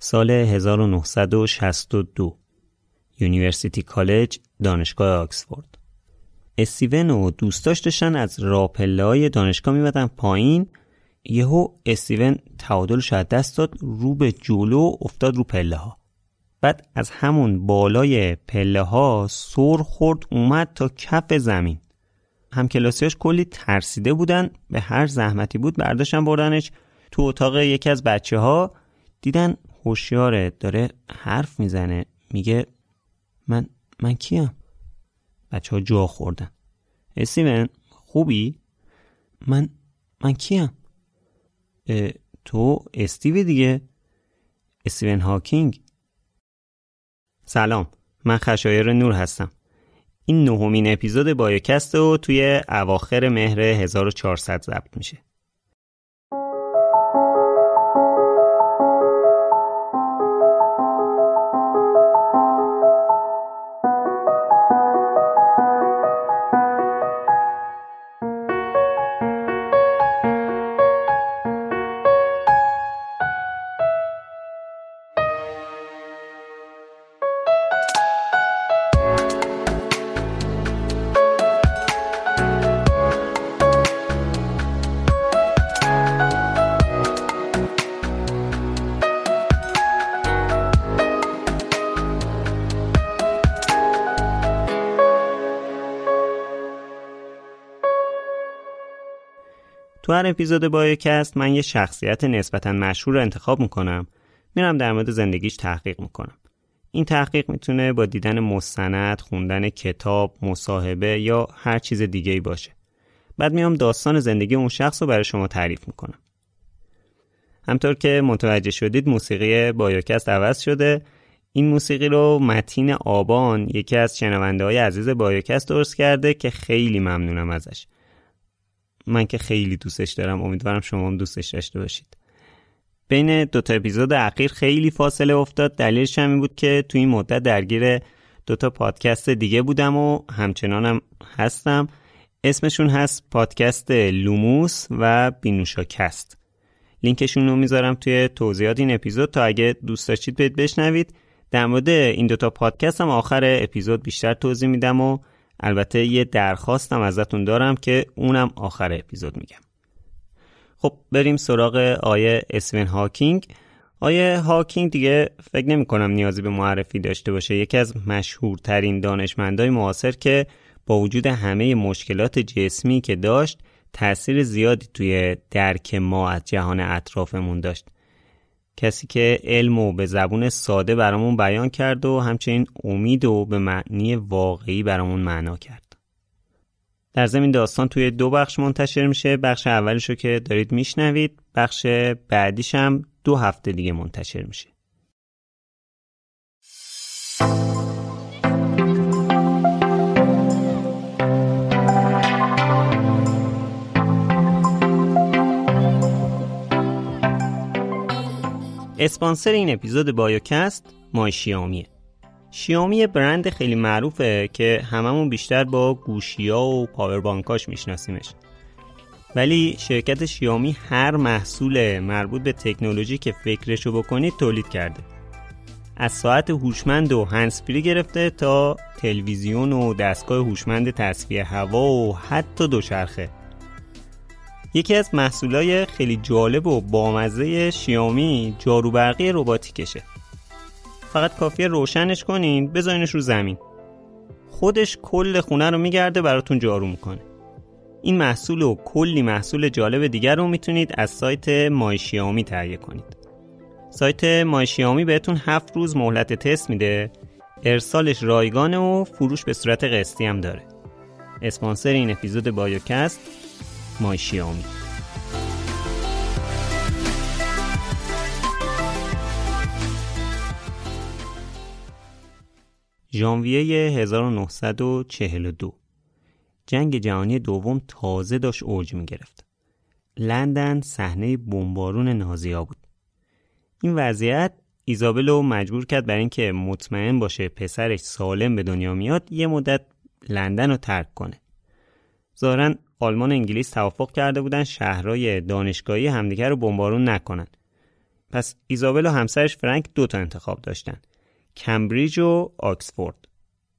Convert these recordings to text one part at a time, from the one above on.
سال 1962 University College دانشگاه آکسفورد. استیون و دوستاش داشتن از راه‌پله‌ی دانشگاه میومدن پایین. یهو استیون تعادلش از دست داد رو به جلو افتاد رو پله ها بعد از همون بالای پله ها سر خورد اومد تا کف زمین. همکلاسیاش کلی ترسیده بودن به هر زحمتی بود برداشتن بردنش. تو اتاق یکی از بچه ها دیدن هوشیاره داره حرف می‌زنه میگه من من کیم؟ بچه ها جا خوردن. استیون خوبی؟ من من کیم؟ تو استیوی دیگه. استیون هاکینگ. سلام من خشایر نور هستم. این نهمین اپیزود بایوکست و توی اواخر مهر 1400 ضبط میشه. تو هر اپیزود بایوکست من یه شخصیت نسبتا مشهور رو انتخاب می‌کنم. میرم در مورد زندگیش تحقیق می‌کنم. این تحقیق می‌تونه با دیدن مستند، خوندن کتاب، مصاحبه یا هر چیز دیگه ای باشه. بعد میام داستان زندگی اون شخص رو برای شما تعریف می‌کنم. همطور که متوجه شدید موسیقی بایوکست عوض شده. این موسیقی رو متین آبان یکی از شنونده های عزیز بایوکست درست کرده که خیلی ممنونم ازش. من که خیلی دوستش دارم. امیدوارم شما هم دوستش داشته باشید. بین دو تا اپیزود اخیر خیلی فاصله افتاد. دلیلش هم این بود که تو این مدت درگیر دو تا پادکست دیگه بودم و همچنانم هستم. اسمشون هست پادکست لوموس و بینوشاکست لینکشون رو می‌ذارم توی توضیحات این اپیزود. تا اگه دوست داشتید برید بشنوید. در مورد این دوتا پادکست هم آخر اپیزود بیشتر توضیح میدم و البته یه درخواستم ازتون دارم که اونم آخر اپیزود میگم. خب بریم سراغ آیه اسوین هاکینگ. آیه هاکینگ دیگه فکر نمی کنم نیازی به معرفی داشته باشه. یکی از مشهورترین دانشمندای معاصر که با وجود همه مشکلات جسمی که داشت تاثیر زیادی توی درک ما از جهان اطرافمون داشت. کسی که علم و به زبون ساده برامون بیان کرد و همچنین امید و به معنی واقعی برامون معنا کرد. در زمین داستان توی دو بخش منتشر میشه بخش اولش که دارید میشنوید بخش بعدیش هم دو هفته دیگه منتشر میشه اسپانسر این اپیزود بایوکست مای شیامیه. شیامی برند خیلی معروفه که هممون بیشتر با گوشیا و پاوربانکاش میشناسیمش. ولی شرکت شیامی هر محصول مربوط به تکنولوژی که فکرشو بکنید تولید کرده. از ساعت هوشمند و هنسپری گرفته تا تلویزیون و دستگاه هوشمند تصفیه هوا و حتی دوچرخه. یکی از محصولای خیلی جالب و بامزه شیامی جاروبرقی رباتیکشه. فقط کافیه روشنش کنین بذارینش رو زمین. خودش کل خونه رو میگرده براتون جارو می‌کنه. این محصول و کلی محصول جالب دیگر رو می‌تونید از سایت مایشیامی تهیه کنید. سایت مایشیامی بهتون هفت روز مهلت تست میده ارسالش رایگانه و فروش به صورت قسطی هم داره. اسپانسر این اپیزود بایوکست مایشیامی ژانویه 1942 جنگ جهانی دوم تازه داشت اوج می گرفت. لندن صحنه بمبارون نازیا بود. این وضعیت ایزابل رو مجبور کرد برای اینکه مطمئن باشه پسرش سالم به دنیا میاد یه مدت لندن رو ترک کنه. ظاهرا آلمان و انگلیس توافق کرده بودن شهرهای دانشگاهی همدیگر رو بمبارون نکنن. پس ایزابل و همسرش فرانک دو تا انتخاب داشتن. کمبریج و آکسفورد.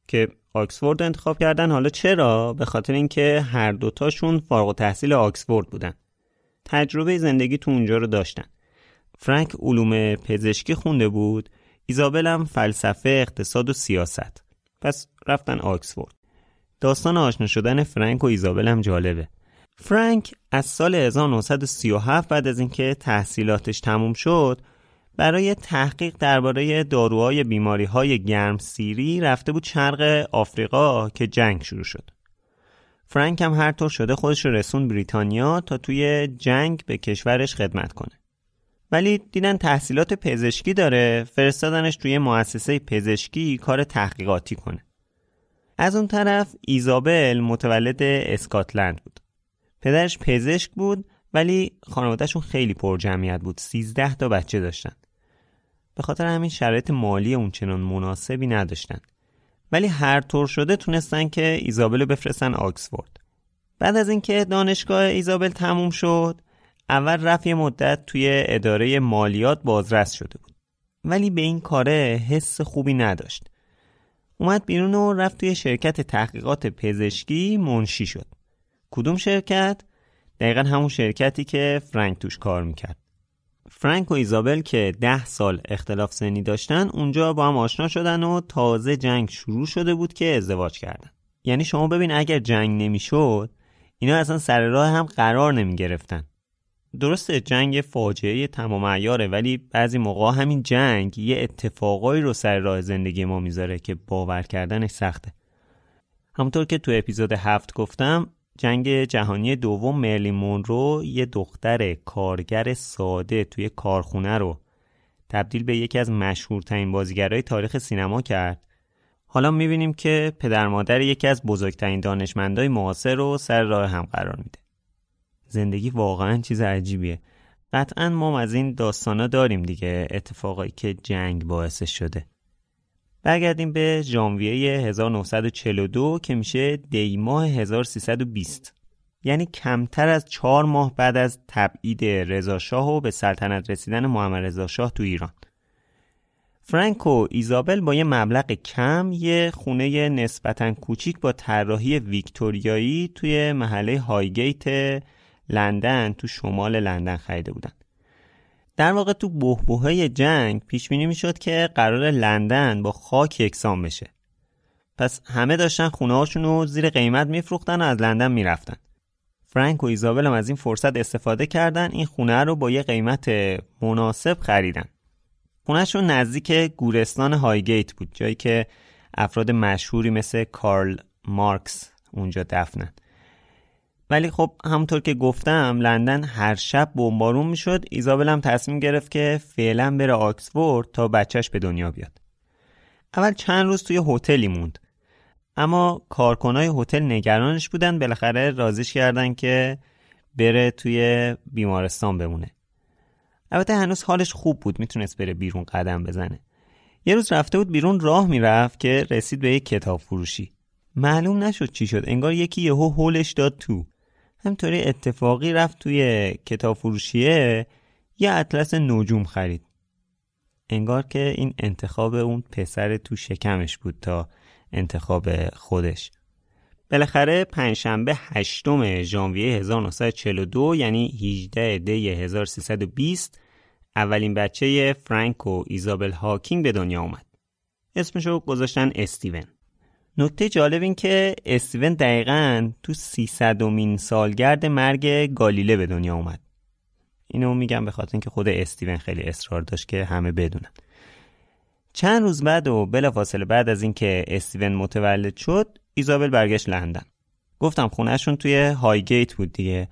که آکسفورد انتخاب کردن حالا چرا؟ به خاطر اینکه هر دوتاشون فارغ تحصیل آکسفورد بودن. تجربه زندگی تو اونجا رو داشتن. فرانک علوم پزشکی خونده بود ایزابل هم فلسفه اقتصاد و سیاست. پس رفتن آکسفورد. داستان آشنا شدن فرانک و ایزابل هم جالبه فرانک از سال 1937 بعد از اینکه تحصیلاتش تموم شد برای تحقیق درباره داروهای بیماری های گرم سیری رفته بود شرق آفریقا که جنگ شروع شد. فرانک هم هر طور شده خودش رو رسون بریتانیا تا توی جنگ به کشورش خدمت کنه. ولی دیدن تحصیلات پزشکی داره فرستادنش توی مؤسسه پزشکی کار تحقیقاتی کنه. از اون طرف ایزابل متولد اسکاتلند بود. پدرش پزشک بود ولی خانوادهشون خیلی پر جمعیت بود. 13 تا بچه داشتن. به خاطر همین شرایط مالی اونچنان مناسبی نداشتن ولی هر طور شده تونستن که ایزابل بفرستن آکسفورد بعد از اینکه دانشگاه ایزابل تموم شد اول رفت مدت توی اداره مالیات بازرس شده بود ولی به این کاره حس خوبی نداشت اومد بیرون و رفت توی شرکت تحقیقات پزشکی منشی شد. کدوم شرکت؟ دقیقا همون شرکتی که فرانک توش کار می‌کرد. فرانک و ایزابل که ده سال اختلاف سنی داشتن اونجا با هم آشنا شدن و تازه جنگ شروع شده بود که ازدواج کردن. یعنی شما ببین اگر جنگ نمی‌شد اینا اصلا سر راه هم قرار نمی گرفتن درسته جنگ فاجعه تمام عیاره ولی بعضی موقع همین جنگ یه اتفاقایی رو سر راه زندگی ما می‌ذاره که باور کردنش سخته. همونطور که تو اپیزود هفت گفتم جنگ جهانی دوم مرلین مونرو یه دختر کارگر ساده توی کارخونه رو تبدیل به یکی از مشهورترین بازیگرای تاریخ سینما کرد. حالا می‌بینیم که پدر مادر یکی از بزرگترین دانشمندای معاصر رو سر راه هم قرار میده. زندگی واقعا چیز عجیبیه. قطعا ما از این داستانا داریم دیگه اتفاقایی که جنگ باعثش شده. برگردیم به ژانویه 1942 که میشه دی ماه 1320 یعنی کمتر از چهار ماه بعد از تبعید رضاشاه و به سلطنت رسیدن محمد رضا شاه تو ایران. فرانک و ایزابل با یه مبلغ کم یه خونه نسبتا کوچیک با طراحی ویکتوریایی توی محله هایگیت لندن تو شمال لندن خریده بودن. در واقع تو بهبوهای جنگ پیش بینی می‌شد که قرار لندن با خاک یکسان بشه. پس همه داشتن خونه رو زیر قیمت میفروختن و از لندن می‌رفتن. فرانک و ایزابل هم از این فرصت استفاده کردن این خونه رو با یه قیمت مناسب خریدن. خونهشون نزدیک گورستان هایگیت بود جایی که افراد مشهوری مثل کارل مارکس اونجا دفنن. ولی خب همونطور که گفتم لندن هر شب بمبارون می‌شد. ایزابل هم تصمیم گرفت که فعلا بره آکسفورد تا بچهش به دنیا بیاد. اول چند روز توی هتلی موند. اما کارکنای هتل نگرانش بودن. بالاخره رازیش کردن که بره توی بیمارستان بمونه. البته هنوز حالش خوب بود. می‌تونست بره بیرون قدم بزنه. یه روز رفته بود بیرون راه می‌رفت که رسید به یک کتاب فروشی معلوم نشد چی شد. انگار یکی یهو هولش داد تو. همطوری اتفاقی رفت توی کتاب فروشیه یه اطلس نجوم خرید انگار که این انتخاب اون پسر تو شکمش بود تا انتخاب خودش بالاخره پنجشنبه هشتم ژانویه 1942 یعنی 18 دی 1320 اولین بچه فرانک و ایزابل هاکینگ به دنیا اومد. اسمشو گذاشتن استیون. نکته جالب این که استیون دقیقا تو 300 مین سالگرد مرگ گالیله به دنیا اومد. اینو میگم به خاطر اینکه خود استیون خیلی اصرار داشت که همه بدونن. چند روز بعد و بلافاصله بعد از اینکه استیون متولد شد ایزابل برگشت لندن گفتم خونهشون توی هایگیت بود دیگه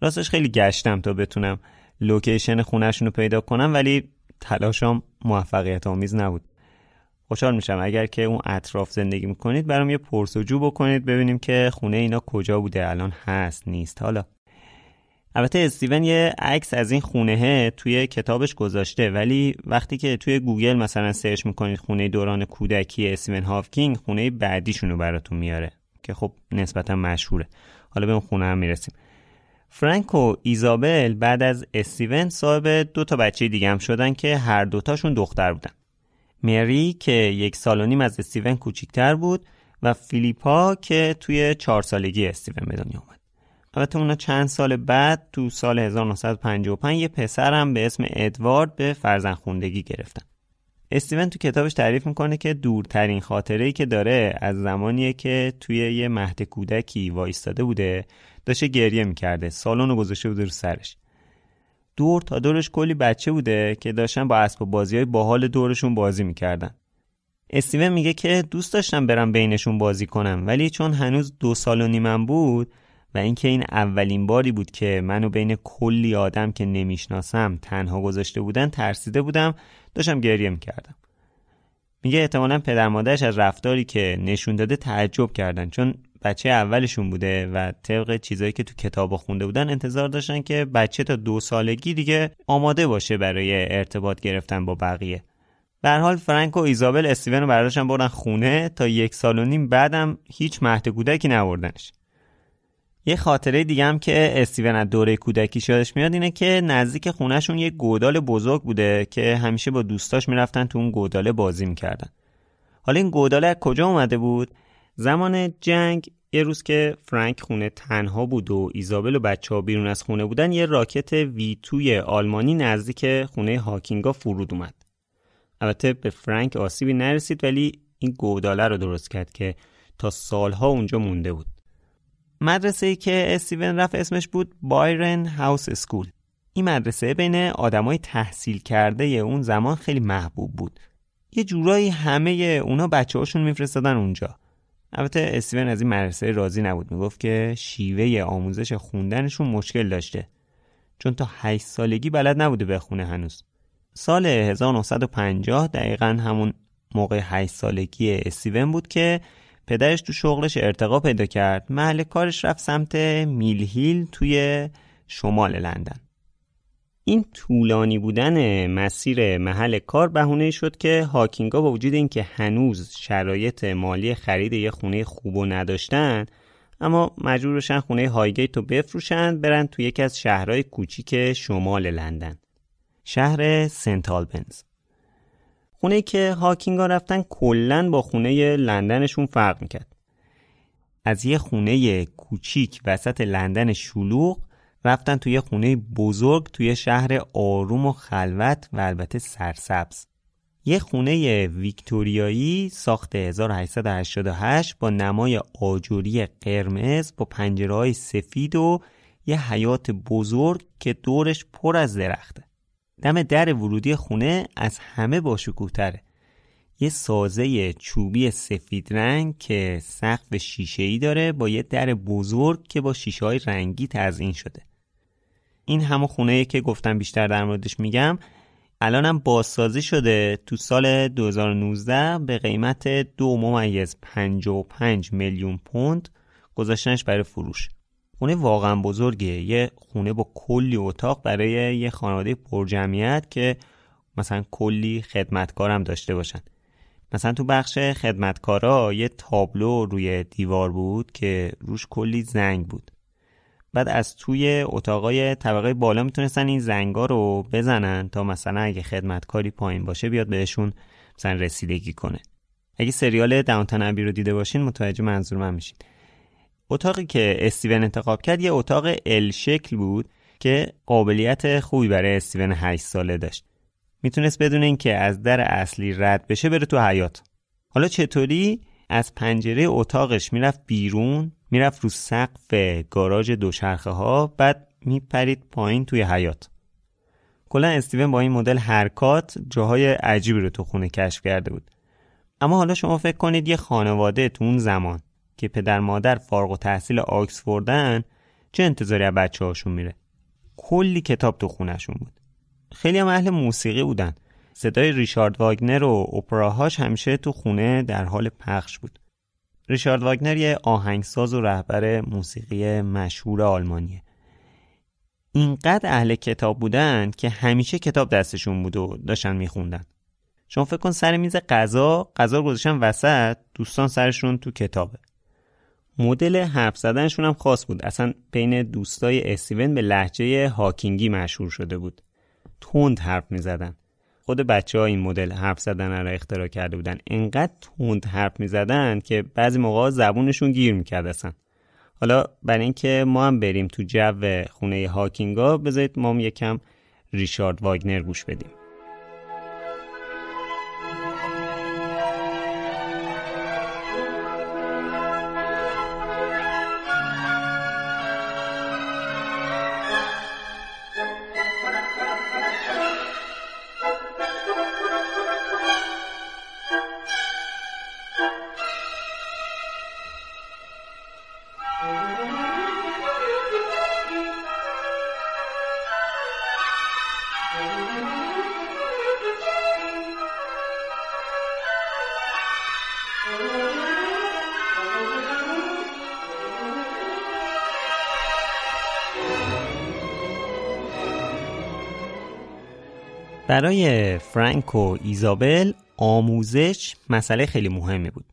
راستش خیلی گشتم تا بتونم location خونهشون رو پیدا کنم ولی تلاشم موفقیت آمیز نبود خوشحال میشم. اگر که اون اطراف زندگی می‌کنید برام یه پرسجو بکنید ببینیم که خونه اینا کجا بوده الان هست نیست. حالا. البته استیون یه عکس از این خونه توی کتابش گذاشته ولی وقتی که توی گوگل مثلا search می‌کنید خونه دوران کودکی استیون هاوکینگ خونه بعدیشونو براتون میاره که خب نسبتا مشهوره. حالا به اون خونه هم می‌رسیم. فرانک و ایزابل بعد از استیون صاحب دو تا بچه دیگه هم شدن که هر دوتاشون دختر بودن. مری که یک سال و نیم از استیون کوچیکتر بود و فیلیپا که توی چهار سالگی استیون به دنیا اومد. البته اونا چند سال بعد تو سال 1955 یه پسرم به اسم ادوارد به فرزن خوندگی گرفتن. استیون تو کتابش تعریف می‌کنه که دورترین خاطره ای که داره از زمانیه که توی یه مهد کودکی وایستاده بوده داشته گریه می‌کرده سالن رو گذاشته بوده رو سرش. دور تا دورش کلی بچه بوده که داشتن با اسباب بازی های باحال دورشون بازی می‌کردن. استیون میگه که دوست داشتم برم بینشون بازی کنم ولی چون هنوز دو سال و نیمم بود و اینکه این اولین باری بود که منو بین کلی آدم که نمی‌شناسم تنها گذاشته بودن ترسیده بودم داشتم گریه می‌کردم. میگه احتمالا پدر مادرش از رفتاری که نشون داده تعجب کردن چون بچه اولشون بوده و طبق چیزایی که تو کتاب خونده بودن انتظار داشتن که بچه تا دو سالگی دیگه آماده باشه برای ارتباط گرفتن با بقیه. در حال فرانک و ایزابل استیون رو برداشتن بردن خونه تا یک سال و نیم بعدم هیچ مهد کودکی نبردنش. یه خاطره دیگه هم که استیون از دوره کودکی یادش میاد اینه که نزدیک خونهشون یه گودال بزرگ بوده که همیشه با دوستاش می‌رفتن تو اون گوداله بازی می‌کردن. حالا این گوداله از کجا اومده بود؟ زمان جنگ یه روز که فرانک خونه تنها بود و ایزابل و بچه ها بیرون از خونه بودن یه راکت وی توی آلمانی نزدیک خونه هاکینگا فرود اومد. البته به فرانک آسیبی نرسید ولی این گوداله رو درست کرد که تا سالها اونجا مونده بود. مدرسه ای که استیون رفت اسمش بود بایرن هاوس اسکول. این مدرسه بین آدمای تحصیل کرده اون زمان خیلی محبوب بود. یه جورایی همه اونا بچه هاشون میفرستادن اونجا. البته استیون از این مدرسه راضی نبود می‌گفت که شیوه آموزش خوندنشون مشکل داشته. چون تا 8 سالگی بلد نبوده بخونه هنوز. سال 1950 دقیقا همون موقع 8 سالگی استیون بود که پدرش تو شغلش ارتقا پیدا کرد. محل کارش رفت سمت میلهیل توی شمال لندن. این طولانی بودن مسیر محل کار بهونه شد که هاکینگا با وجود اینکه هنوز شرایط مالی خرید یه خونه خوب و نداشتن اما مجبور بشن خونه هایگیت رو بفروشن برن تو یکی از شهرهای کوچیک شمال لندن. شهر سنت آلبنز. خونه که هاکینگا رفتن کلا با خونه لندنشون فرق می‌کرد. از یه خونه کوچیک وسط لندن شلوغ رفتن توی خونه بزرگ توی شهر آروم و خلوت و البته سرسبز. یه خونه ویکتوریایی ساخت 1888 با نمای آجوری قرمز با پنجره سفید و یه حیات بزرگ که دورش پر از درخته. دم در ورودی خونه از همه باشکوهتره. یه سازه چوبی سفید رنگ که سقف شیشه ای داره با یه در بزرگ که با شیشه های رنگی تزئین شده. این همه خونه که گفتم بیشتر در موردش میگم الانم بازسازی شده تو سال 2019 به قیمت دو ممیز 55 میلیون پوند گذاشتنش برای فروش. خونه واقعا بزرگه یه خونه با کلی اتاق برای یه خانواده پرجمعیت که مثلا کلی خدمتکارم داشته باشن. مثلا تو بخش خدمتکارا یه تابلو روی دیوار بود که روش کلی زنگ بود. بعد از توی اتاقای طبقه بالا می‌تونستن این زنگا رو بزنن تا مثلا اگه خدمتکاری پایین باشه بیاد بهشون مثلا رسیدگی کنه. اگه سریال داونتن ابی رو دیده باشین متوجه منظور من میشین اتاقی که استیون انتخاب کرد یه اتاق ال شکل بود که قابلیت خوبی برای استیون 8 ساله داشت. می‌تونست بدون اینکه از در اصلی رد بشه بره تو حیات حالا چطوری از پنجره اتاقش می‌رفت بیرون؟ می‌رفت رو سقف گاراژ دوچرخه ها بعد میپرید پایین توی حیات کلا استیون با این مدل حرکات جاهای عجیبی رو تو خونه کشف کرده بود. اما حالا شما فکر کنید یه خانواده تو اون زمان که پدر مادر فارغ و تحصیل آکسفوردن چه انتظاری از بچه هاشون میره؟ کلی کتاب تو خونشون بود. خیلی هم اهل موسیقی بودن. صدای ریشارد واگنر و اپراهاش همیشه تو خونه در حال پخش بود. ریشارد واگنر یه آهنگساز و رهبر موسیقی مشهور آلمانیه. اینقدر اهل کتاب بودن که همیشه کتاب دستشون بود و داشتن میخوندن. شما فکر کن سر میز غذا غذا گذاشتن وسط دوستان سرشون تو کتابه. مدل حرف زدنشون هم خاص بود. اصلا بین دوستای استیون به لحجه هاکینگی مشهور شده بود. تند حرف می‌زدن. خود بچه ها این مدل حرف زدن را اختراع کرده بودن. انقدر تند حرف می‌زدن که بعضی موقع زبونشون گیر می‌کرد اصلا. حالا برای اینکه ما هم بریم تو جو خونه هاکینگا بذارید ما هم یکم ریشارد واگنر گوش بدیم. برای فرانک و ایزابل آموزش مسئله خیلی مهمی بود.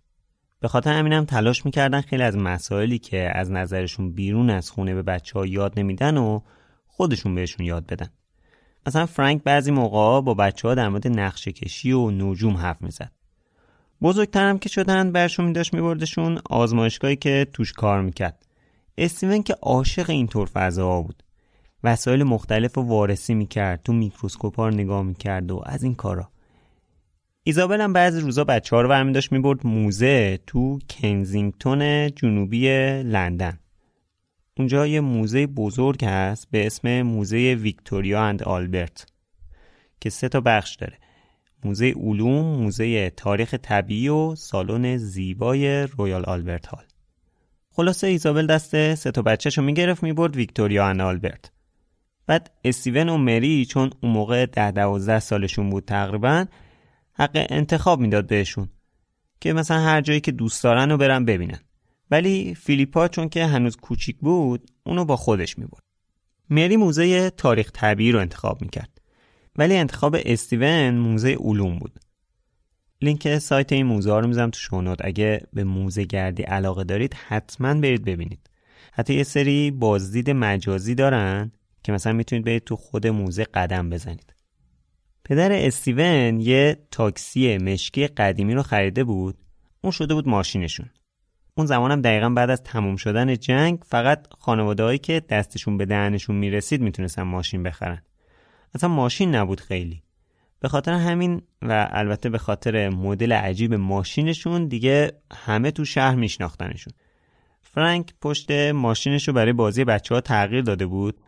به خاطر همینم تلاش می‌کردن خیلی از مسائلی که از نظرشون بیرون از خونه به بچه ها یاد نمیدن و خودشون بهشون یاد بدن. مثلا فرانک بعضی موقع با بچه ها در مورد نقشه کشی و نجوم حرف می‌زد. بزرگترم که شدن برشون میداشت میبردشون آزمایشگاهی که توش کار می‌کرد. استیون که عاشق اینطور فضاها بود. وسایل مختلف رو وارسی می‌کرد تو میکروسکوپ رو نگاه می‌کرد و از این کارا. ایزابل هم بعضی روزا بچه ها رو برمی داشت می‌برد موزه تو کنزینگتون جنوبی لندن. اونجا یه موزه بزرگ هست به اسم موزه Victoria and Albert که سه تا بخش داره. موزه علوم، موزه تاریخ طبیعی و سالن زیبای Royal Albert Hall. خلاصه ایزابل دست سه تا بچه‌شو می‌گرفت می‌برد ویکتوریا اند آلبرت. بعد استیون و مری چون اون موقع ده دوازده سالشون بود تقریبا حق انتخاب می‌داد بهشون که مثلا هر جایی که دوست دارن رو برن ببینن. ولی فیلیپا چون که هنوز کوچیک بود اونو با خودش می‌برد. مری موزه تاریخ طبیعی رو انتخاب می‌کرد. ولی انتخاب استیون موزه علوم بود. لینک سایت این موزه ها رو میزم تو شونوت اگه به موزه گردی علاقه دارید حتما برید ببینید. حتی یه سری بازدید مجازی دارن. که مثلا می‌تونید برید تو خود موزه قدم بزنید. پدر استیون یه تاکسی مشکی قدیمی رو خریده بود. اون شده بود ماشینشون. اون زمانم دقیقا بعد از تموم شدن جنگ فقط خانواده که دستشون به دهنشون می‌رسید می‌تونستن ماشین بخرن. اصلا ماشین نبود خیلی. به خاطر همین و البته به خاطر مدل عجیب ماشینشون دیگه همه تو شهر میشناختنشون. فرانک پشت ماشینش رو برای بازی بچه ها تغییر داده بود.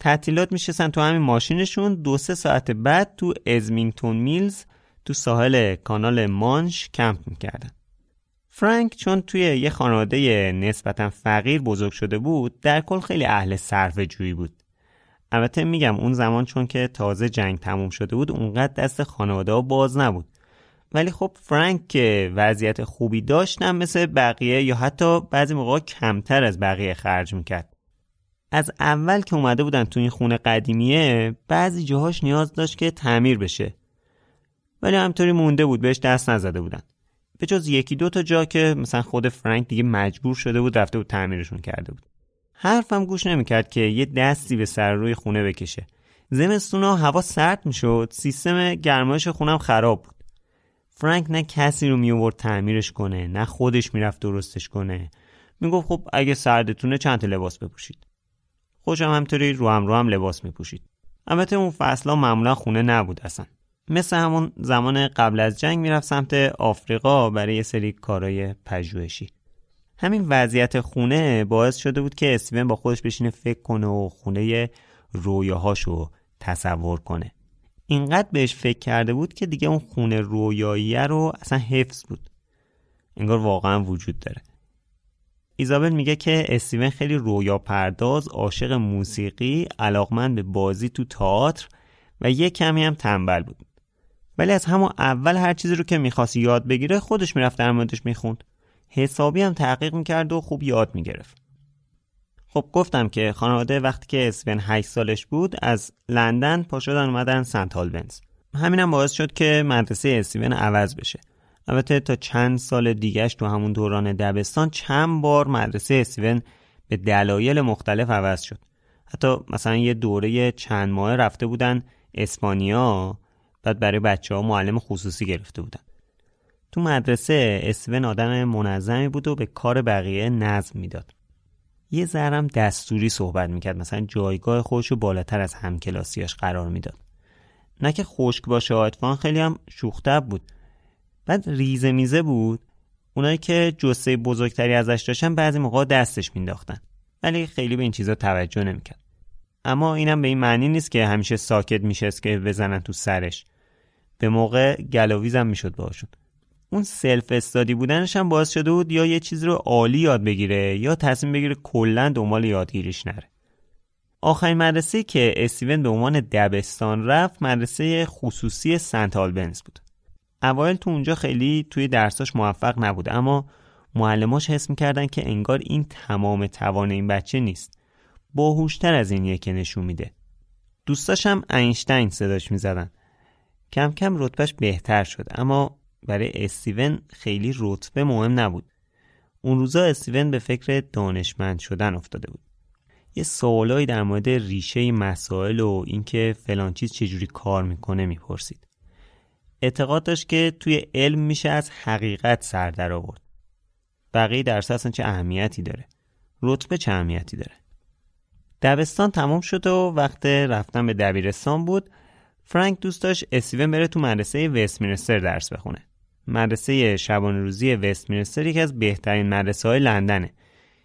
تعطیلات میشستن تو همین ماشینشون. دو سه ساعت بعد تو ازمینگتون میلز تو ساحل کانال مانش کمپ می‌کردن. فرانک چون توی یه خانواده نسبتا فقیر بزرگ شده بود در کل خیلی اهل صرف جویی بود. البته میگم اون زمان چون که تازه جنگ تموم شده بود اونقدر دست خانواده ها باز نبود. ولی خب فرانک که وضعیت خوبی داشت مثل بقیه یا حتی بعضی موقع کمتر از بقیه خرج می‌کرد. از اول که اومده بودن تو این خونه قدیمیه بعضی جاهاش نیاز داشت که تعمیر بشه. ولی همطوری مونده بود بهش دست نزده بودن. به جز یکی دو تا جا که مثلا خود فرانک دیگه مجبور شده بود رفته بود تعمیرشون کرده بود. حرفم گوش نمی‌کرد که یه دستی به سر روی خونه بکشه. زمستونا هوا سرد می‌شد سیستم گرمایش خونم خراب بود. فرانک نه کسی رو میورد تعمیرش کنه نه خودش می‌رفت درستش کنه. می‌گفت خب اگه سردتونه چند لباس بپوشید. خوشم همطوری رو هم رو هم لباس میپوشید. البته اون فصلا معمولا خونه نبود اصلا. مثل همون زمان قبل از جنگ می‌رفت سمت آفریقا برای یه سری کارای پژوهشی. همین وضعیت خونه باعث شده بود که استیون با خودش بشینه فکر کنه و خونه رویاهاشو تصور کنه. اینقدر بهش فکر کرده بود که دیگه اون خونه رویاییه رو اصلا حفظ بود. انگار واقعا وجود داره. ایزابل میگه که استیون خیلی رویا پرداز عاشق موسیقی علاقمند به بازی تو تئاتر و یه کمی هم تنبل بود. ولی از همون اول هر چیزی رو که می‌خواست یاد بگیره خودش می‌رفت در موردش می‌خوند. حسابی هم تحقیق می‌کرد و خوب یاد می‌گرفت. خب گفتم که خانواده وقتی که اسون 8 سالش بود از لندن پا شدن اومدن سنت هالبنز همینم باعث شد که مدرسه اسیون عوض بشه. البته تا چند سال دیگهش تو همون دوران دبستان چند بار مدرسه اسیون به دلایل مختلف عوض شد. حتی مثلا یه دوره چند ماه رفته بودن اسپانیا بعد برای بچه ها معلم خصوصی گرفته بودن. تو مدرسه اسون آدم منظمی بود و به کار بقیه نظم می‌داد. یه ذرم دستوری صحبت می‌کرد. مثلا جایگاه خودش رو بالاتر از همکلاسیاش قرار می‌داد. نه که خشک باشه اتفاقا خیلی هم شوختب بود. بعد ریزه میزه بود. اونایی که جسه بزرگتری ازش داشتن بعضی موقع دستش مینداختن ولی خیلی به این چیزا توجه نمی‌کرد. اما اینم به این معنی نیست که همیشه ساکت میشه که بزنن تو سرش. به موقع گلاویزم می‌شد باشون اون self-study بودنش هم باعث شده بود یا یه چیز رو عالی یاد بگیره یا تصمیم بگیره کلا دنبال یادگیریش نره. آخرین مدرسه که استیون به عنوان دبستان رفت مدرسه خصوصی سنت آلبنز بود. اوایل تو اونجا خیلی توی درساش موفق نبود اما معلماش حس می‌کردن که انگار این تمام توان این بچه نیست. باهوشتر از این که نشون میده. دوستاش اینشتین صداش می‌زدن. کم کم رتبهش بهتر شد اما برای استیون خیلی رتبه مهم نبود. اون روزا استیون به فکر دانشمند شدن افتاده بود. یه سوالایی در مورد ریشه مسائل و اینکه فلان چیز چجوری کار می‌کنه می‌پرسید. اعتقاد داشت که توی علم میشه از حقیقت سر در آورد. بقیه درس اصلا چه اهمیتی داره؟ رتبه چه اهمیتی داره؟ دبستان تمام شد و وقت رفتن به دبیرستان بود. فرانک دوست داشت استیون بره تو مدرسه وستمینستر درس بخونه. مدرسه شبانه روزی وستمینستر یکی از بهترین مدرسه های لندنه.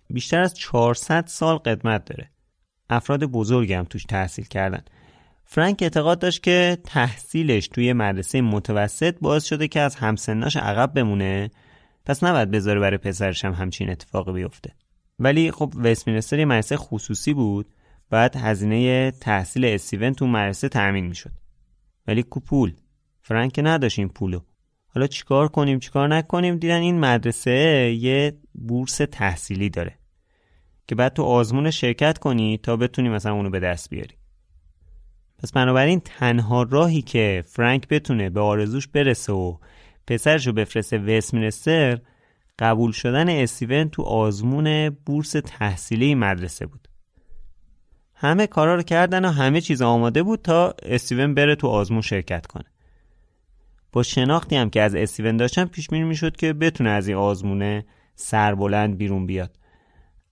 بیشتر از 400 سال قدمت داره. افراد بزرگی هم توش تحصیل کردن. فرانک اعتقاد داشت که تحصیلش توی مدرسه متوسط باعث شده که از همسناش عقب بمونه. پس نباید بذاره برای پسرش هم همچین اتفاقی بیفته. ولی خب وستمینستر یه مدرسه خصوصی بود. بعد هزینه تحصیل استیون تو مدرسه تأمین می‌شد. ولی کو پول فرانک نداشت این پولو. حالا چیکار کنیم چیکار نکنیم؟ دیدن این مدرسه یه بورس تحصیلی داره. که بعد تو آزمون شرکت کنی تا بتونی مثلا اونو به دست بیاری. پس بنابراین تنها راهی که فرانک بتونه به آرزوش برسه و پسرشو بفرسته وستمینستر قبول شدن استیون تو آزمون بورس تحصیلی مدرسه بود. همه کارا رو کردن و همه چیز آماده بود تا استیون بره تو آزمون شرکت کنه. با شناختی هم که از استیون داشتم پیش بینی می‌شد که بتونه از این آزمونه سربلند بیرون بیاد.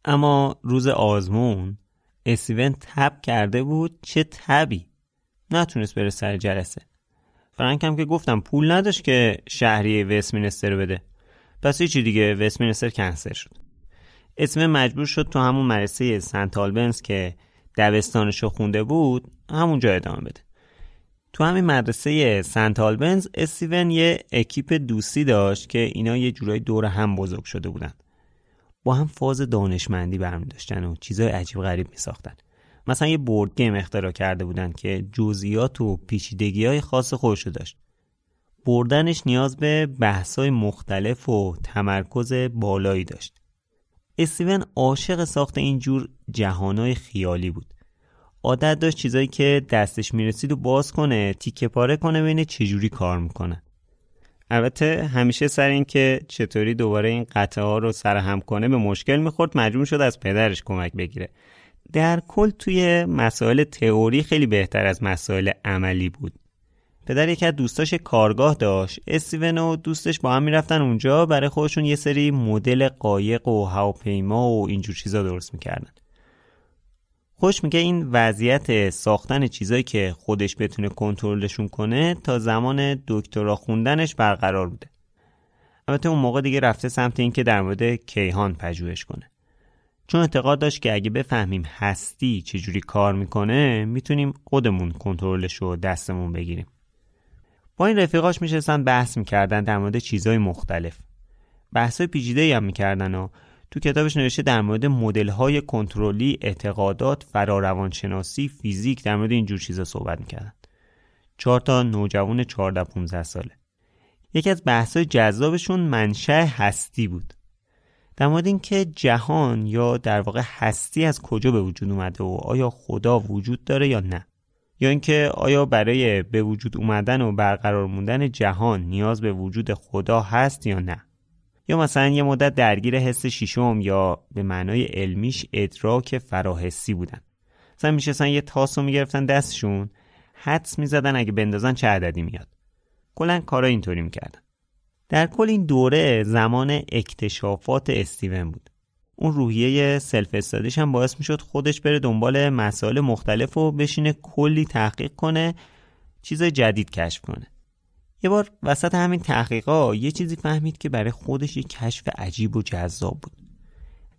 اما روز آزمون استیون تب کرده بود چه تبی. نتونست بره سر جلسه. فرانک هم که گفتم پول نداشت که شهری وستمینستر رو بده. پس هیچی دیگه وستمینستر کنسل شد. اسم مجبور شد تو همون مدرسه سنت آلبنز که دبستانش رو خونده بود همونجا ادامه بده. تو همین مدرسه سنت آلبنز استیون یه اکیپ دوستی داشت که اینا یه جورایی دور هم بزرگ شده بودن. با هم فاز دانشمندی برمی داشتن و چیزای عجیب غریب می ساختن مثلا یه بورد گیم اختراع کرده بودن که جزئیات و پیچیدگی های خاص خودشو داشت. بردنش نیاز به بحثای مختلف و تمرکز بالایی داشت. استیون عاشق ساخت اینجور جهانای خیالی بود. عادت داشت چیزایی که دستش می‌رسید و باز کنه تیکه پاره کنه ببینه چجوری کار می‌کنه. البته همیشه سر این که چطوری دوباره این قطعه ها رو سرهم کنه به مشکل می‌خورد مجبور شد از پدرش کمک بگیره. در کل توی مسائل تئوری خیلی بهتر از مسائل عملی بود. پدر یکی از دوستاش کارگاه داشت. استیون و دوستش با هم می‌رفتن اونجا. برای خودشون یه سری مدل قایق و هواپیما و اینجور چیزا درست می‌کردن. خوش میگه این وضعیت ساختن چیزایی که خودش بتونه کنترلشون کنه تا زمان دکترا خوندنش برقرار بوده. البته اون موقع دیگه رفته سمت اینکه در مورد کیهان پژوهش کنه. چون اعتقاد داشت که اگه بفهمیم هستی چجوری کار می‌کنه می‌تونیم خودمون کنترلش رو دستمون بگیریم. با این رفیقاش میشستن بحث می‌کردن در مورد چیزهای مختلف. بحثای پیچیده هم می‌کردن و تو کتابش نوشته در مورد مدل های کنترلی اعتقادات فراروانشناسی فیزیک در مورد اینجور چیزا صحبت می‌کردن. چهار تا نوجوان 14 15 ساله. یکی از بحث‌های جذابشون منشأ هستی بود. در مورد اینکه جهان یا در واقع هستی از کجا به وجود اومده و آیا خدا وجود داره یا نه؟ یا اینکه آیا برای به وجود اومدن و برقرار موندن جهان نیاز به وجود خدا هست یا نه؟ یا مثلا یه مدت درگیر حس شیشم یا به معنای علمیش ادراک فراحسی بودن. مثلا میشستن یه تاس رو می‌گرفتن دستشون حدس می‌زدن اگه بندازن چه عددی میاد. کلا کارا اینطوری می‌کردن. در کل این دوره زمان اکتشافات استیون بود. اون روحیه سلف استادیش هم باعث می‌شد خودش بره دنبال مسائل مختلف و بشینه کلی تحقیق کنه چیز جدید کشف کنه. یه بار وسط همین تحقیقا یه چیزی فهمید که برای خودش یه کشف عجیب و جذاب بود.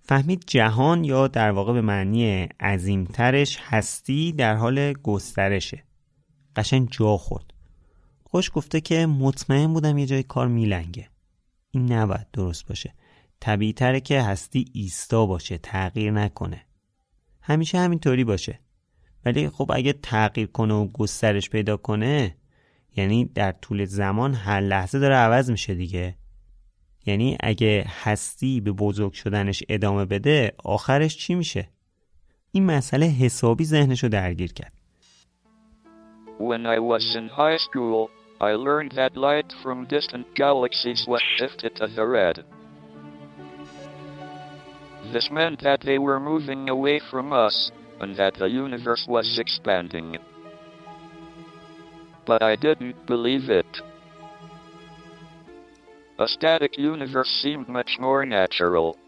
فهمید جهان یا در واقع به معنی عظیمترش هستی در حال گسترشه. قشن جا خورد. خوش گفته که مطمئن بودم یه جای کار میلنگه. این نباید درست باشه. طبیعی تره که هستی ایستا باشه تغییر نکنه. همیشه همینطوری باشه. ولی خب اگه تغییر کنه و گسترش پیدا کنه یعنی در طول زمان هر لحظه داره عوض میشه دیگه. یعنی اگه هستی به بزرگ شدنش ادامه بده آخرش چی میشه؟ این مسئله حسابی ذهنشو درگیر کرد. When I was in high school, I learned that light from distant galaxies was shifted to the red. This meant that they were moving away from us, and that the universe was expanding. But I didn't believe it. A static universe seemed much more natural.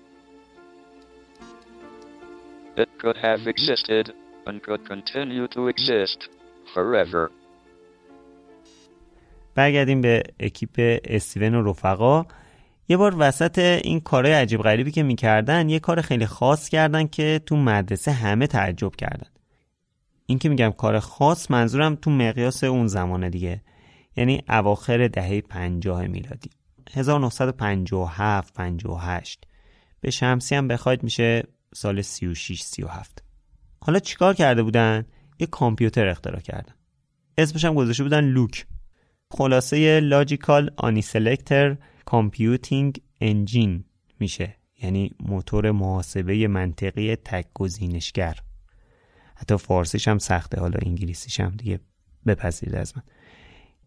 It could have existed, and could continue to exist, forever. برگردیم به اکیپ استیون و رفقا. یه بار وسط این کارهای عجیب غریبی که می‌کردن یه کار خیلی خاص کردن که تو مدرسه همه تعجب کردن. این که میگم کار خاص منظورم تو مقیاس اون زمانه دیگه. یعنی اواخر دهه 50 میلادی. 1957 58 به شمسی هم بخواید میشه سال 36 37 حالا چیکار کرده بودن؟ یه کامپیوتر اختراع کردن. اسمش هم گذاشته بودن LUCE. خلاصه Logical Uniselector Computing Engine میشه. یعنی موتور محاسبه منطقی تک گزینشگر. حتی فارسیش هم سخته. حالا انگلیسیش هم دیگه بپذیرید از من.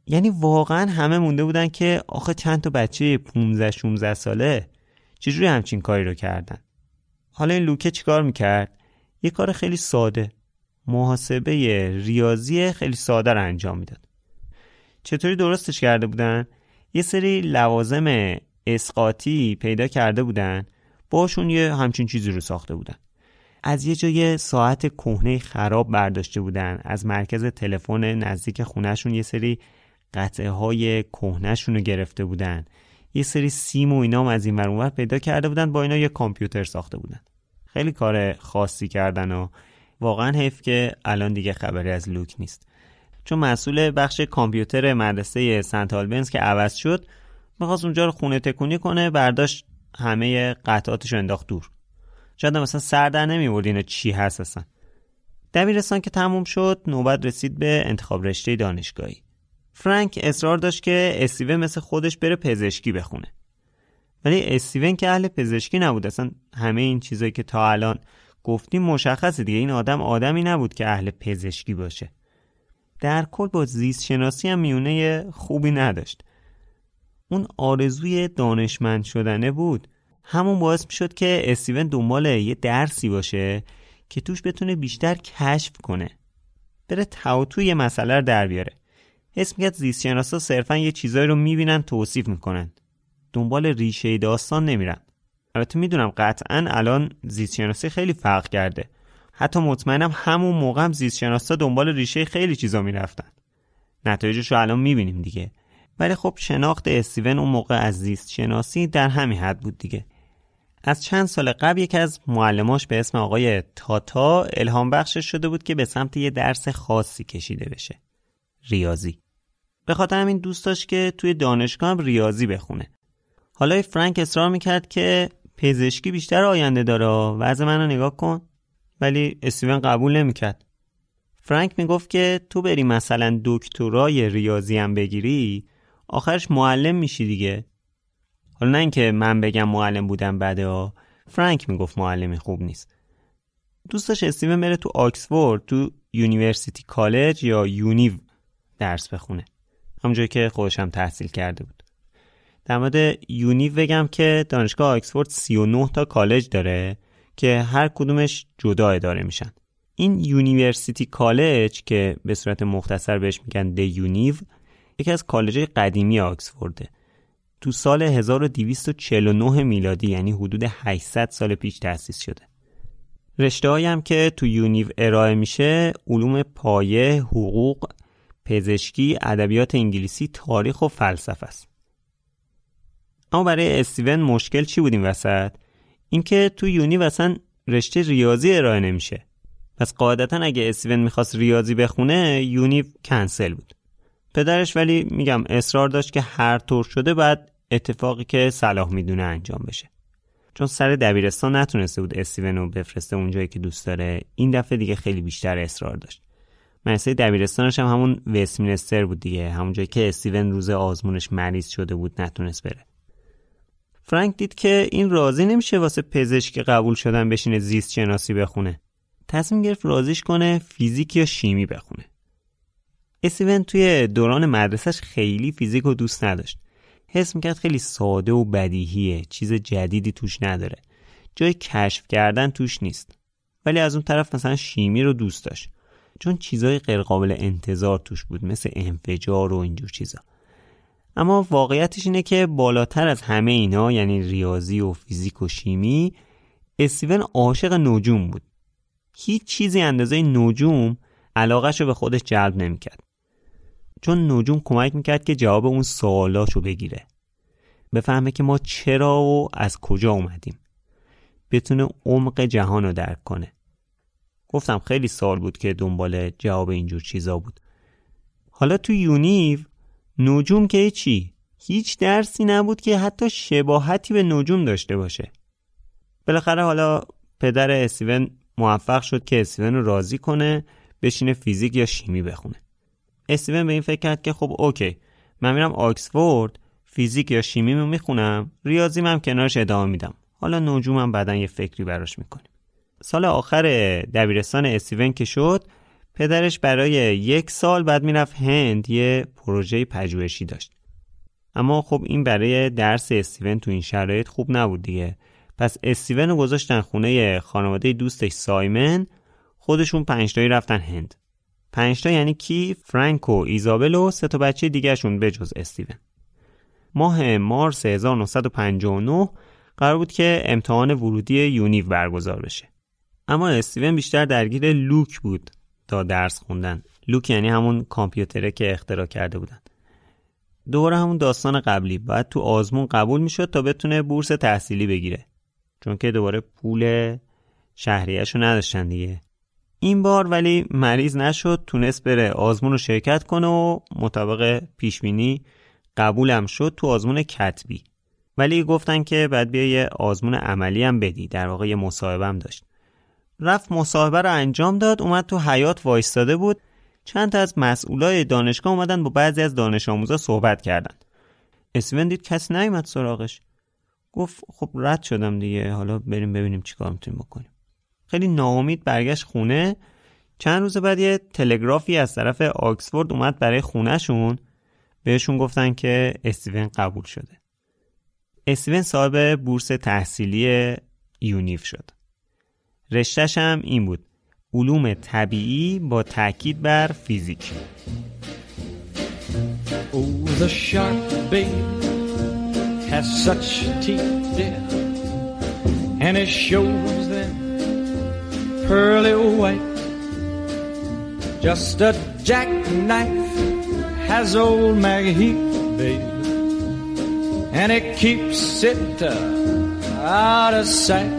یعنی واقعا همه مونده بودن که آخه چند تا بچه 15 16 ساله چجوری همچین کاری رو کردن؟ حالا این لوکه چیکار می‌کرد؟ یه کار خیلی ساده. محاسبه ریاضی خیلی ساده رو انجام می‌داد. چطوری درستش کرده بودن؟ یه سری لوازم اسقاطی پیدا کرده بودن. باشون یه همچین چیزی رو ساخته بودن. از یه جای ساعت کهنه خراب برداشته بودن. از مرکز تلفن نزدیک خونهشون یه سری قطعه های کهنهشون رو گرفته بودن. یه سری سیم و اینا از این ور پیدا کرده بودن. با اینا یه کامپیوتر ساخته بودن. خیلی کار خاصی کردن و واقعا حیف که الان دیگه خبری از لوک نیست. چون مسئول بخش کامپیوتر مدرسه سنت آلبنز که عوض شد می‌خواست اونجا رو خونه تکونی کنه برداشت همه قطعاتش رو انداخت دور. شاید مثلا سر در نمیورد اینا چی هست اصلا. دبیرستان که تموم شد نوبت رسید به انتخاب رشته دانشگاهی. فرانک اصرار داشت که استیوه مثل خودش بره پزشکی بخونه. ولی استیون که اهل پزشکی نبود اصلا همه این چیزایی که تا الان گفتیم مشخصه دیگه. این آدم آدمی نبود که اهل پزشکی باشه. در کل با زیست شناسی هم میونه خوبی نداشت. اون آرزوی دانشمند شدنه بود. همون باعث می شد که استیون دنبال یه درسی باشه که توش بتونه بیشتر کشف کنه. بره توی یه مسئله رو در بیاره. حس می‌کرد زیست شناسا صرفا یه چیزایی رو می‌بینن توصیف می‌کنن. دنبال ریشه داستان نمیرن. البته می‌دونم قطعا الان زیست شناسی خیلی فرق کرده. حتی مطمئنم همون موقع هم زیست شناسا دنبال ریشه خیلی چیزا می‌رفتن. نتایجش رو الان می‌بینیم دیگه. ولی خب شناخت استیون اون موقع از زیست شناسی در همین حد بود دیگه. از چند سال قبل یکی از معلماش به اسم آقای تاتا الهام بخشش شده بود که به سمت یه درس خاصی کشیده بشه. ریاضی. به خاطر همین دوست داشت که توی دانشگاه هم ریاضی بخونه. حالا فرانک اصرار می‌کرد که پزشکی بیشتر آینده داره. وضع منو نگاه کن. ولی استیون قبول نمی‌کرد. فرانک می‌گفت که تو بری مثلا دکترای ریاضی هم بگیری آخرش معلم میشی دیگه. حالا نه اینکه من بگم معلم بودم بده ها فرانک می‌گفت معلمی خوب نیست. دوست داشت استیون بره تو آکسفورد تو University College یا Univ درس بخونه. همونجایی که خودش هم تحصیل کرده بود. در مورد Univ بگم که دانشگاه آکسفورد 39 تا کالج داره. که هر کدومش جدا اداره میشن این University College که به صورت مختصر بهش میگن the Univ یکی از کالج قدیمی آکسفورده تو سال 1249 میلادی یعنی حدود 800 سال پیش تأسیس شده رشته هم که تو Univ ارائه میشه علوم پایه، حقوق، پزشکی، ادبیات انگلیسی، تاریخ و فلسفه است. اما برای استیون مشکل چی بود این وسط؟ اینکه تو Univ اصلا رشته ریاضی ارائه نمیشه. پس قاعدتا اگه استیون می‌خواست ریاضی بخونه Univ کنسل بود. پدرش ولی میگم اصرار داشت که هر طور شده بعد اتفاقی که صلاح می‌دونه انجام بشه. چون سر دبیرستان نتونسته بود استیون رو بفرسته اونجایی که دوست داره این دفعه دیگه خیلی بیشتر اصرار داشت. مدرسه دبیرستانش هم همون وستمینستر بود دیگه همون جایی که استیون روز آزمونش مریض شده بود نتونست بره فرانک دید که این راضی نمیشه واسه پزشک قبول شدن بشینه زیست شناسی بخونه. تصمیم گرفت راضیش کنه فیزیک یا شیمی بخونه. استیون توی دوران مدرسهش خیلی فیزیک رو دوست نداشت. حس می‌کرد خیلی ساده و بدیهیه چیز جدیدی توش نداره. جای کشف کردن توش نیست. ولی از اون طرف مثلا شیمی رو دوست داشت. چون چیزای غیرقابل انتظار توش بود مثل انفجار و اینجور چیزا. اما واقعیتش اینه که بالاتر از همه اینا یعنی ریاضی و فیزیک و شیمی استیون عاشق نجوم بود. هیچ چیزی اندازه نجوم علاقش رو به خودش جلب نمی‌کرد. چون نجوم کمک می‌کرد که جواب اون سوالاشو بگیره. بفهمه که ما چرا و از کجا اومدیم. بتونه عمق جهان رو درک کنه. گفتم خیلی سال بود که دنبال جواب اینجور چیزا بود. حالا تو یونیو نجوم که چی؟ هیچ درسی نبود که حتی شباهتی به نجوم داشته باشه. بالاخره حالا پدر استیون موفق شد که استیون رو راضی کنه بشینه فیزیک یا شیمی بخونه. استیون به این فکر کرد که خب okay من میرم آکسفورد فیزیک یا شیمی رو می‌خونم ریاضی هم کنارش ادامه میدم. حالا نجومم بعدا یه فکری براش می‌کنیم. سال آخر دبیرستان استیون که شد پدرش برای یک سال بعد می‌رفت هند یه پروژه پژوهشی داشت. اما خب این برای درس استیون تو این شرایط خوب نبود دیگه. پس استیون رو گذاشتن خونه خانواده دوستش سایمن خودشون پنجتایی رفتن هند. پنجتا یعنی کی؟ فرانک و ایزابل و سه تا بچه دیگهشون بجز استیون. ماه مارس 1959 قرار بود که امتحان ورودی یونیو برگزار بشه. اما استیون بیشتر درگیر لوک بود. تا درس خوندن. لوک یعنی همون کامپیوتره که اختراع کرده بودن. دوباره همون داستان قبلی. باید تو آزمون قبول می‌شد تا بتونه بورس تحصیلی بگیره. چون که دوباره پول شهریهشو نداشتن دیگه. این بار ولی مریض نشد تونست بره آزمون رو شرکت کنه و مطابق پیشبینی قبولم شد تو آزمون کتبی. ولی گفتن که بعد بیا یه آزمون عملی هم بدی. در واقع یه مصاحبه هم داشت. رفت مصاحبه رو انجام داد اومد تو حیات وایستاده بود. چند تا از مسئولای دانشگاه اومدن با بعضی از دانش آموزا صحبت کردن. اسون دید کسی نیومد سراغش. گفت خب رد شدم دیگه حالا بریم ببینیم چیکار می‌تونیم بکنیم. خیلی ناامید برگشت خونه. چند روز بعد یه تلگرافی از طرف آکسفورد اومد برای خونهشون. بهشون گفتن که استیون قبول شده. استیون صاحب بورس تحصیلی یونیف شد. رشتش هم این بود علوم طبیعی با تاکید بر فیزیک Oh, keeps it uh, out of sight.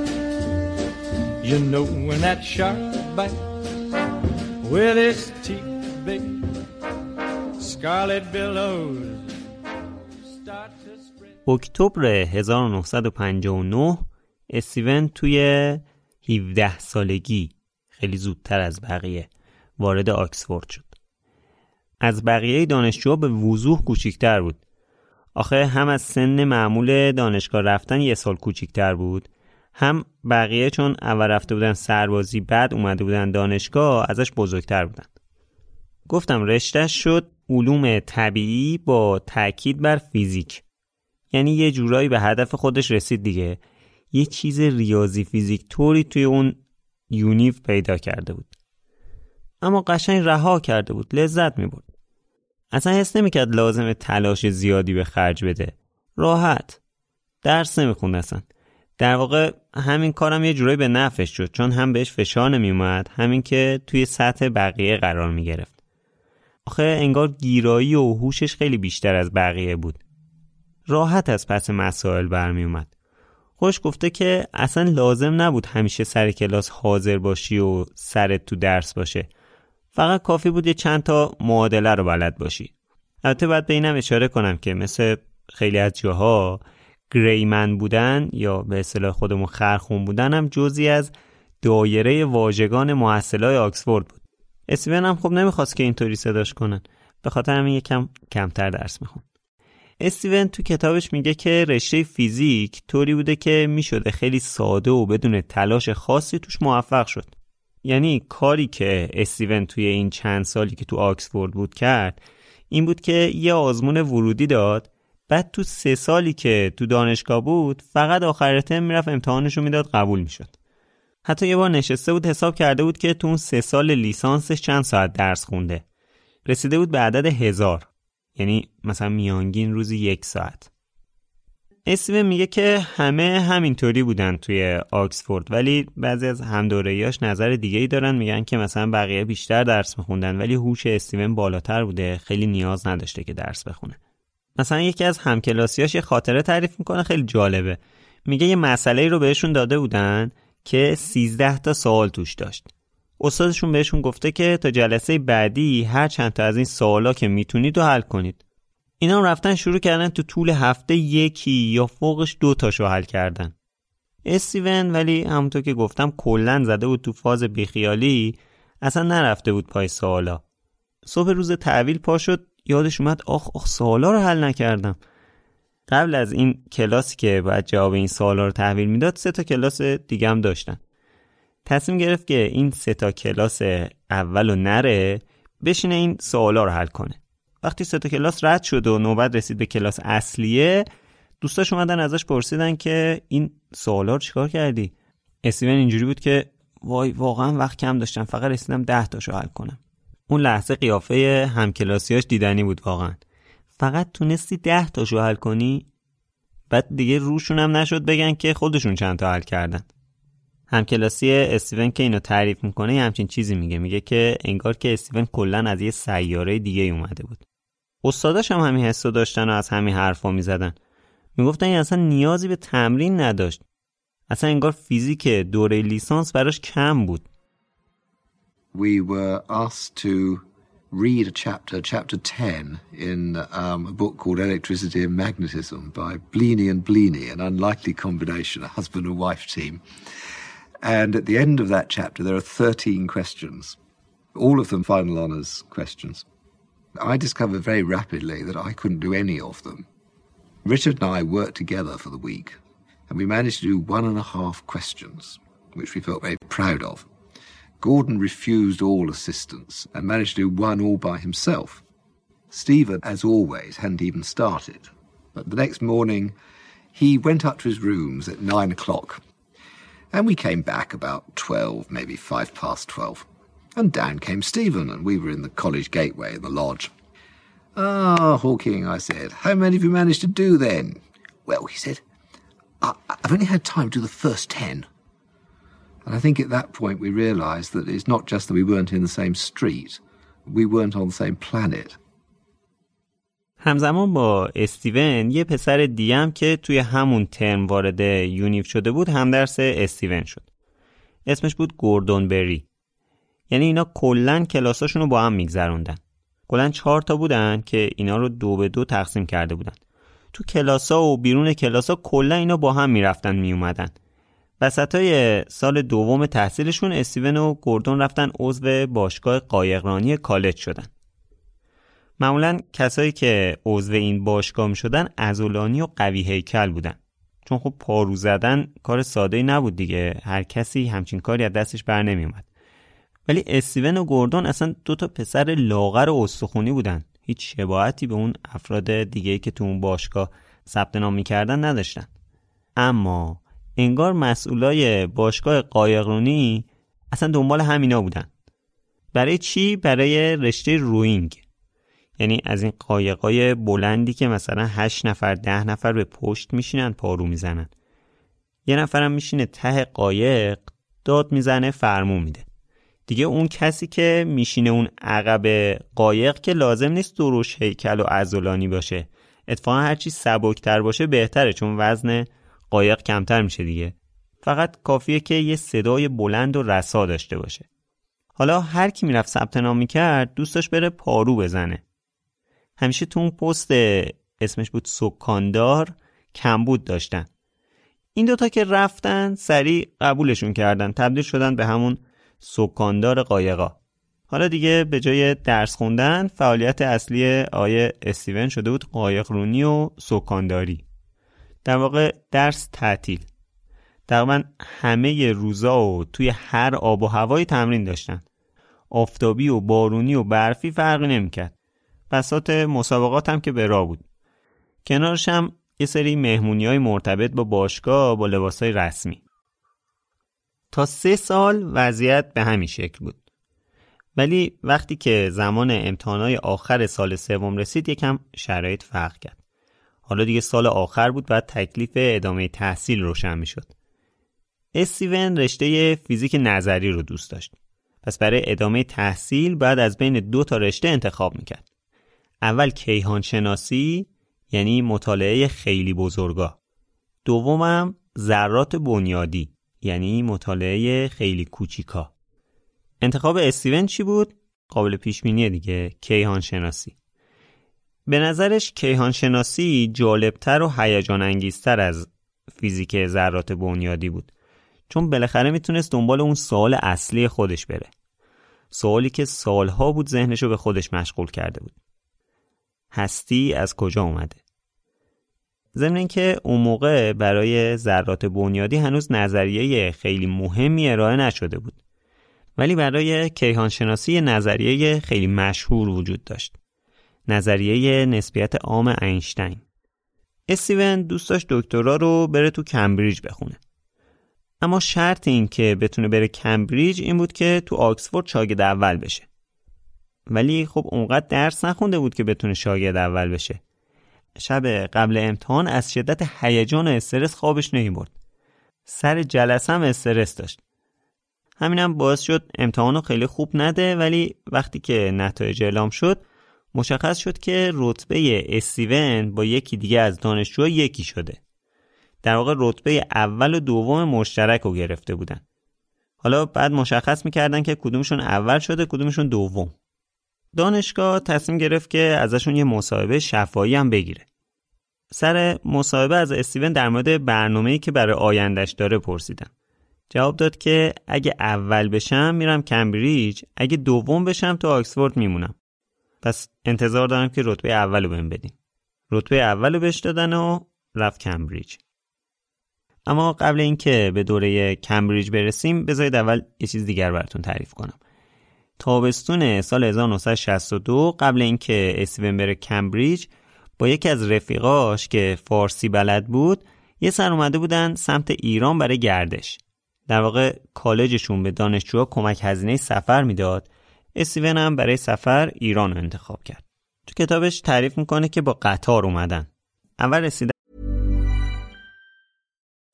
You know when that shark bites with its teeth, babe. Scarlet billows start to spread. اکتبر 1959 استیون توی 17 سالگی خیلی زودتر از بقیه وارد آکسفورد شد. از بقیه دانشجوها به وضوح کوچیکتر بود. آخه هم از سن معمول دانشگاه رفتن یه سال کوچیکتر بود هم بقیه چون اول رفته بودن سربازی بعد اومده بودن دانشگاه ازش بزرگتر بودن. گفتم رشتهش شد علوم طبیعی با تاکید بر فیزیک. یعنی یه جورایی به هدف خودش رسید دیگه. یه چیز ریاضی فیزیک طوری توی اون یونیف پیدا کرده بود. اما قشنگ رها کرده بود لذت می بود اصلا حس نمی‌کرد لازم تلاش زیادی به خرج بده. راحت. درس نمی‌خوند اصلا. در واقع همین کارم یه جورایی به نفعش شد چون هم بهش فشار نمیومد همین که توی سطح بقیه قرار می گرفت آخه انگار گیرایی و هوشش خیلی بیشتر از بقیه بود. راحت از پس مسائل برمی اومد خوش گفته که اصلا لازم نبود همیشه سر کلاس حاضر باشی و سرت تو درس باشه. فقط کافی بود یه چند تا معادله رو بلد باشی. البته باید به اینم اشاره کنم که مثل خیلی از جاها گریمن بودن یا به اصطلاح خودمون خرخون بودن هم جزی از دایره واژگان محصلای آکسفورد بود. استیون هم خب نمی‌خواست که اینطوری صداش کنن. به خاطر همین یکم کمتر درس میخون استیون تو کتابش میگه که رشته فیزیک طوری بوده که می‌شده خیلی ساده و بدون تلاش خاصی توش موفق شد. یعنی کاری که استیون توی این چند سالی که تو آکسفورد بود کرد این بود که یه آزمون ورودی داد بعد تو سه سالی که تو دانشگاه بود فقط آخر ترم می‌رفت امتحانش رو می‌داد قبول می‌شد. حتی یه بار نشسته بود حساب کرده بود که تو اون سه سال لیسانسش چند ساعت درس خونده. رسیده بود به عدد هزار. یعنی مثلا میانگین روزی یک ساعت. استیون میگه که همه همینطوری بودن توی آکسفورد ولی بعضی از همدورهیاش نظر دیگه ای دارن. میگن که مثلا بقیه بیشتر درس میخوندن ولی هوش استیون بالاتر بوده خیلی نیاز نداشته که درس بخونه. مثلا یکی از همکلاسیاش یه خاطره تعریف می‌کنه خیلی جالبه. میگه یه مسئله رو بهشون داده بودن که 13 تا سوال توش داشت. استادشون بهشون گفته که تا جلسه بعدی هر چند تا از این سوالا که می‌تونید رو حل کنید. اینا رفتن شروع کردن تو طول هفته یکی یا فوقش دو تاشو حل کردن. استیون ولی همونطور که گفتم کلا زده بود تو فاز بیخیالی اصلا نرفته بود پای سوالا. صبح روز تحویل پا شد یادش اومد آخ آخ سوالا رو حل نکردم. قبل از این کلاسی که باید جواب این سوالا رو تحویل می‌داد سه تا کلاس دیگه هم داشتن تصمیم گرفت که این سه تا کلاس اول و نره بشینه این سوالا رو حل کنه. وقتی سه تا کلاس رد شد و نوبت رسید به کلاس اصلیه دوستاش اومدن ازش پرسیدن که این سوالا رو چیکار کردی؟ استیون اینجوری بود که وای واقعا وقت کم داشتم فقط رسیدم ده تاشو حل کنم. اون لحظه قیافه همکلاسیاش دیدنی بود واقعا. فقط تونستی ده تاشو حل کنی بعد دیگه روشون هم نشد بگن که خودشون چند تا حل کردن. همکلاسی استیون که اینو تعریف می‌کنه یه همچین چیزی میگه. میگه که انگار که استیون کلا از یه سیاره دیگه اومده بود. استاداش هم همین حسو داشتن و از همین حرفا می‌زدن. می‌گفتن این اصلا نیازی به تمرین نداشت. اصلا انگار فیزیک دوره لیسانس براش کم بود. We were asked to read a chapter, chapter 10, in um, a book called Electricity and Magnetism by Bleeny and Bleeny, an unlikely combination, a husband and wife team. And at the end of that chapter, there are 13 questions, all of them final honours questions. I discovered very rapidly that I couldn't do any of them. Richard and I worked together for the week, and we managed to do one and a half questions, which we felt very proud of. Gordon refused all assistance and managed to do one all by himself. Stephen, as always, hadn't even started. But the next morning, he went up to his rooms at nine o'clock, and we came back about twelve, maybe five past twelve. And down came Stephen, and we were in the college gateway in the lodge. Ah, Hawking, I said, how many have you managed to do then? Well, he said, I- I've only had time to do the first ten. And I think at that point we realised that it's not just that we weren't in the same street, we weren't on the same planet. همزمان با استیون یه پسر دیگه که توی همون ترم وارد یونیف شده بود همدرس استیون شد. اسمش بود گوردون بری. یعنی اینا کلا کلاساشون رو با هم میگذروندن. کلا چهار تا بودن که اینا رو دو به دو تقسیم کرده بودن. تو کلاسا و بیرون کلاسا کلا اینا با هم می‌رفتن میومدن. وسطای سال دوم تحصیلشون استیون و گوردون رفتن عضو باشگاه قایقرانی کالج شدن. معمولا کسایی که عضو این باشگاه می شدن ازولانی و قوی هیکل بودن چون خب پارو زدن کار ساده نبود دیگه هر کسی همچین کاری از دستش بر نمی اومد. ولی استیون و گوردون اصلا دو تا پسر لاغر و استخونی بودن هیچ شباهتی به اون افراد دیگه که تو اون باشگاه ثبت نام می‌کردن نداشتن اما انگار مسئولای باشگاه قایقرونی اصلا دنبال همینا بودن. برای چی؟ برای رشته روینگ. یعنی از این قایقای بلندی که مثلا هشت نفر ده نفر به پشت میشینن پارو می‌زنن. یه نفرم میشینه ته قایق داد می‌زنه فرمون میده. دیگه اون کسی که میشینه اون عقب قایق که لازم نیست دروش هیکل و ازولانی باشه. اتفاقا هرچی سبکتر باشه بهتره چون وزن قایق کمتر میشه دیگه. فقط کافیه که یه صدای بلند و رسا داشته باشه. حالا هر کی می‌رفت ثبت نام می‌کرد دوستش بره پارو بزنه. همیشه تو اون پست اسمش بود سکاندار کمبود داشتن. این دوتا که رفتن سریع قبولشون کردن تبدیل شدن به همون سکاندار قایقا. حالا دیگه به جای درس خوندن فعالیت اصلی آیه استیون شده بود قایقرونی و سکانداری. در واقع درس تعطیل. تقریبا همه روزا و توی هر آب و هوایی تمرین داشتن آفتابی و بارونی و برفی فرقی نمی‌کرد. بسات مسابقات هم که به راه بود. کنارش هم یه سری مهمونی های مرتبط با باشگاه با لباس های رسمی. تا سه سال وضعیت به همین شکل بود. ولی وقتی که زمان امتحانات آخر سال سوم رسید یکم شرایط فرق کرد. حالا دیگه سال آخر بود و تکلیف ادامه تحصیل روشن می شد استیون رشته فیزیک نظری رو دوست داشت. پس برای ادامه تحصیل بعد از بین دو تا رشته انتخاب می‌کرد. اول کیهان شناسی یعنی مطالعه خیلی بزرگا. دومم ذرات بنیادی یعنی مطالعه خیلی کوچیکا. انتخاب استیون چی بود؟ قابل پیش بینی دیگه کیهان شناسی به نظرش کیهان شناسی جالبتر و هیجان انگیزتر از فیزیک ذرات بنیادی بود. چون بالاخره می‌تونست دنبال اون سوال اصلی خودش بره. سوالی که سالها بود ذهنشو به خودش مشغول کرده بود. هستی از کجا اومده؟ ضمن اینکه اون موقع برای ذرات بنیادی هنوز نظریه خیلی مهمی ارائه نشده بود. ولی برای کیهانشناسی نظریه خیلی مشهور وجود داشت. نظریه نسبیت عام اینشتین. استیون دوست داشت دکترا رو بره تو کمبریج بخونه. اما شرط این که بتونه بره کمبریج این بود که تو آکسفورد شاگرد اول بشه. ولی خب اونقدر درس نخونده بود که بتونه شاگرد اول بشه. شب قبل امتحان از شدت هیجان و استرس خوابش نمی‌برد سر جلسه هم استرس داشت. همینم باعث شد امتحانو خیلی خوب نده ولی وقتی که نتایج اعلام شد مشخص شد که رتبه استیون با یکی دیگه از دانشجوها یکی شده. در واقع رتبه اول و دوم مشترک رو گرفته بودن. حالا بعد مشخص می‌کردن که کدومشون اول شده کدومشون دوم. دانشگاه تصمیم گرفت که ازشون یه مصاحبه شفایی هم بگیره. سر مصاحبه از استیون در مورد برنامه‌ای که برای آیندهش داره پرسیدم. جواب داد که اگه اول بشم میرم کمبریج اگه دوم بشم تو آکسفورد میمونم. پس انتظار دارم که رتبه اول رو بهم بدین. رتبه اول رو بهش دادن و رفت کمبریج. اما قبل اینکه به دوره کمبریج برسیم بذارید اول یه چیز دیگر براتون تعریف کنم. تابستون سال 1962 قبل اینکه استیون بره کمبریج با یکی از رفیقاش که فارسی بلد بود یه سر اومده بودن سمت ایران برای گردش. در واقع کالجشون به دانشجوها کمک هزینه سفر می‌داد استیون هم برای سفر ایران رو انتخاب کرد تو کتابش تعریف می‌کنه که با قطار اومدن اول رسیدن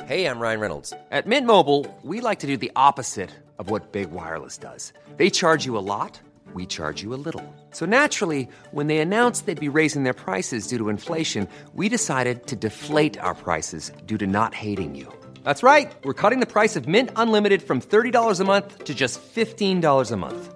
Hey, I'm Ryan Reynolds. At Mint Mobile, we like to do the opposite of what Big Wireless does. They charge you a lot, we charge you a little. So naturally, when they announced they'd be raising their prices due to inflation, we decided to deflate our prices due to not hating you. That's right. We're cutting the price of Mint Unlimited from $30 a month to just $15 a month.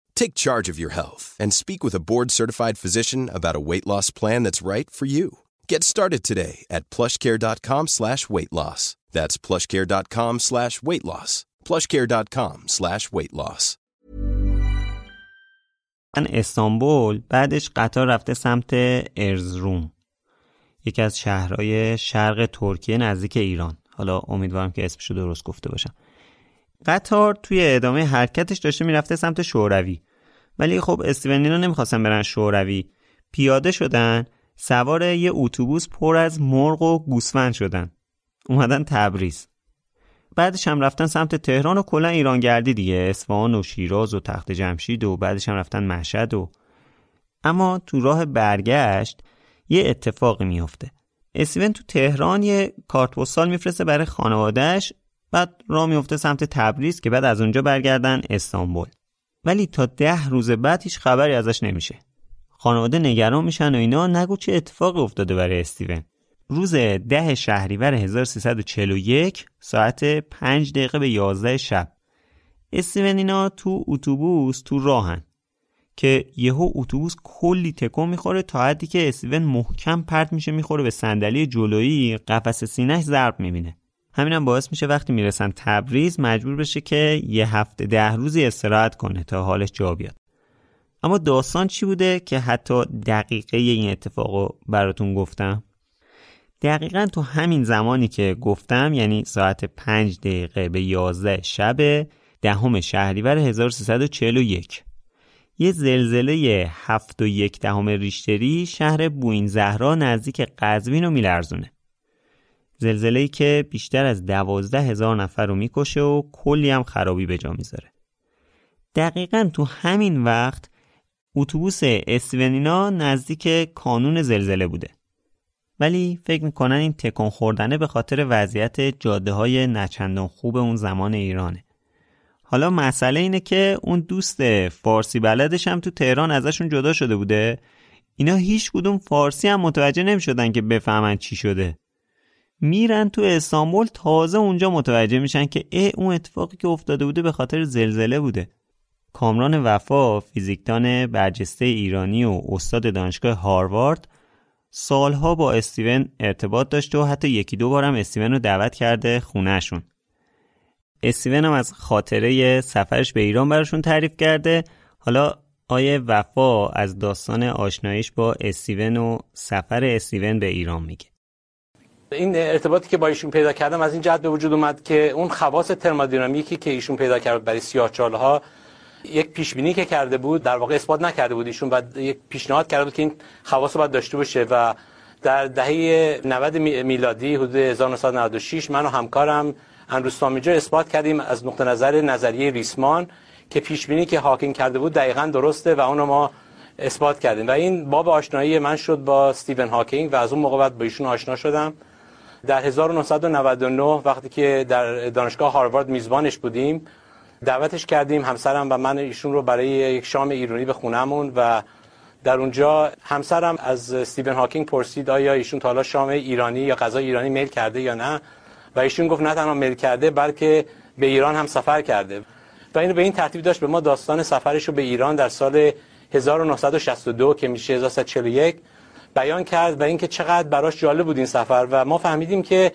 Take charge of your health and speak with a board-certified physician about a weight loss plan that's right for you. Get started today at plushcare.com slash weight loss. That's plushcare.com slash weight loss. plushcare.com slash weight loss. استانبول بعدش قطار رفته سمت ارزروم یکی از شهرهای شرق ترکیه نزدیک ایران حالا امیدوارم که اسمشو درست گفته باشم قطار توی ادامه حرکتش داشته می‌رفته سمت شوروی ولی خب استیونینا نمی‌خواستن برن شوروی. پیاده شدن سوار یه اتوبوس پر از مرغ و گوسفند شدن. اومدن تبریز. بعدش هم رفتن سمت تهران و کلا ایران گردی دیگه اصفهان و شیراز و تخت جمشید و بعدش هم رفتن مشهد و اما تو راه برگشت یه اتفاقی میفته اسیون تو تهران یه کارت پستال میفرسته برای خانوادهش بعد راه میفته سمت تبریز که بعد از اونجا برگردن استانبول. ولی تا ده روز بعد هیچ خبری ازش نمیشه. خانواده نگران میشن و اینا نگو چه اتفاقی افتاده برای استیون. روز ده شهریور 1341 ساعت 5 دقیقه به 11 شب. استیون اینا تو اتوبوس تو راهن که یهو اتوبوس کلی تکون می‌خوره تا حدی که استیون محکم پرت میشه می‌خوره به صندلی جلویی قفس سینهش ضرب می‌بینه. همینم هم باعث میشه وقتی می‌رسن تبریز مجبور بشه که یه هفته ده روزی استراحت کنه تا حالش جا بیاد. اما داستان چی بوده که حتی دقیقه این اتفاقو براتون گفتم؟ دقیقا تو همین زمانی که گفتم یعنی ساعت 5 دقیقه به 11 شب دهم شهریور 1341 یه زلزله هفت و یک دهم ریشتری شهر بوین زهرا نزدیک قزوین رو میلرزونه. زلزله که بیشتر از دوازده هزار نفر رو می‌کشه و کلی هم خرابی به جا می‌ذاره. دقیقا تو همین وقت اتوبوس اسونینا نزدیک کانون زلزله بوده. ولی فکر می‌کنن این تکون خوردنه به خاطر وضعیت جاده های نچندان خوب اون زمان ایرانه. حالا مسئله اینه که اون دوست فارسی بلدش هم تو تهران ازشون جدا شده بوده. اینا هیچ کدوم فارسی هم متوجه نمی شدن که بفهمن چی شده. میرن تو استانبول تازه اونجا متوجه میشن که اه اون اتفاقی که افتاده بوده به خاطر زلزله بوده. کامران وفا فیزیکدان برجسته ایرانی و استاد دانشگاه هاروارد سالها با استیون ارتباط داشته و حتی یکی دو بارم استیون رو دعوت کرده خونهشون. استیون هم از خاطره سفرش به ایران براشون تعریف کرده. حالا آیه وفا از داستان آشناییش با استیون و سفر استیون به ایران میگه. این ارتباطی که با ایشون پیدا کردم از این جهت به وجود اومد که اون خواص ترمودینامیکی که ایشون پیدا کرد برای سیاهچاله ها یک پیش بینی که کرده بود در واقع اثبات نکرده بود ایشون بعد یک پیشنهاد کرده بود که این خواص باید داشته باشه و در دهه 90 میلادی حدود 1996 من و همکارم انروستامیجا اثبات کردیم از نقطه نظر نظریه ریسمان که پیش بینی که هاکینگ کرده بود دقیقا درسته و اونو ما اثبات کردیم. و این باب آشنایی من شد با استیون هاکینگ و از اون موقع بعد با ایشون آشنا شدم. در 1999 وقتی که در دانشگاه هاروارد میزبانش بودیم دعوتش کردیم همسرم و من ایشون رو برای یک شام ایرانی به خونهمون و در اونجا همسرم از استیون هاکینگ پرسید آیا ایشون تا حالا شام ایرانی یا غذا ایرانی میل کرده یا نه؟ و ایشون گفت نه تنها میل کرده بلکه به ایران هم سفر کرده. و اینو به این ترتیب داشت به ما داستان سفرش رو به ایران در سال 1962 که میشه 1141 بیان کرد و اینکه چقدر براش جالب بود این سفر و ما فهمیدیم که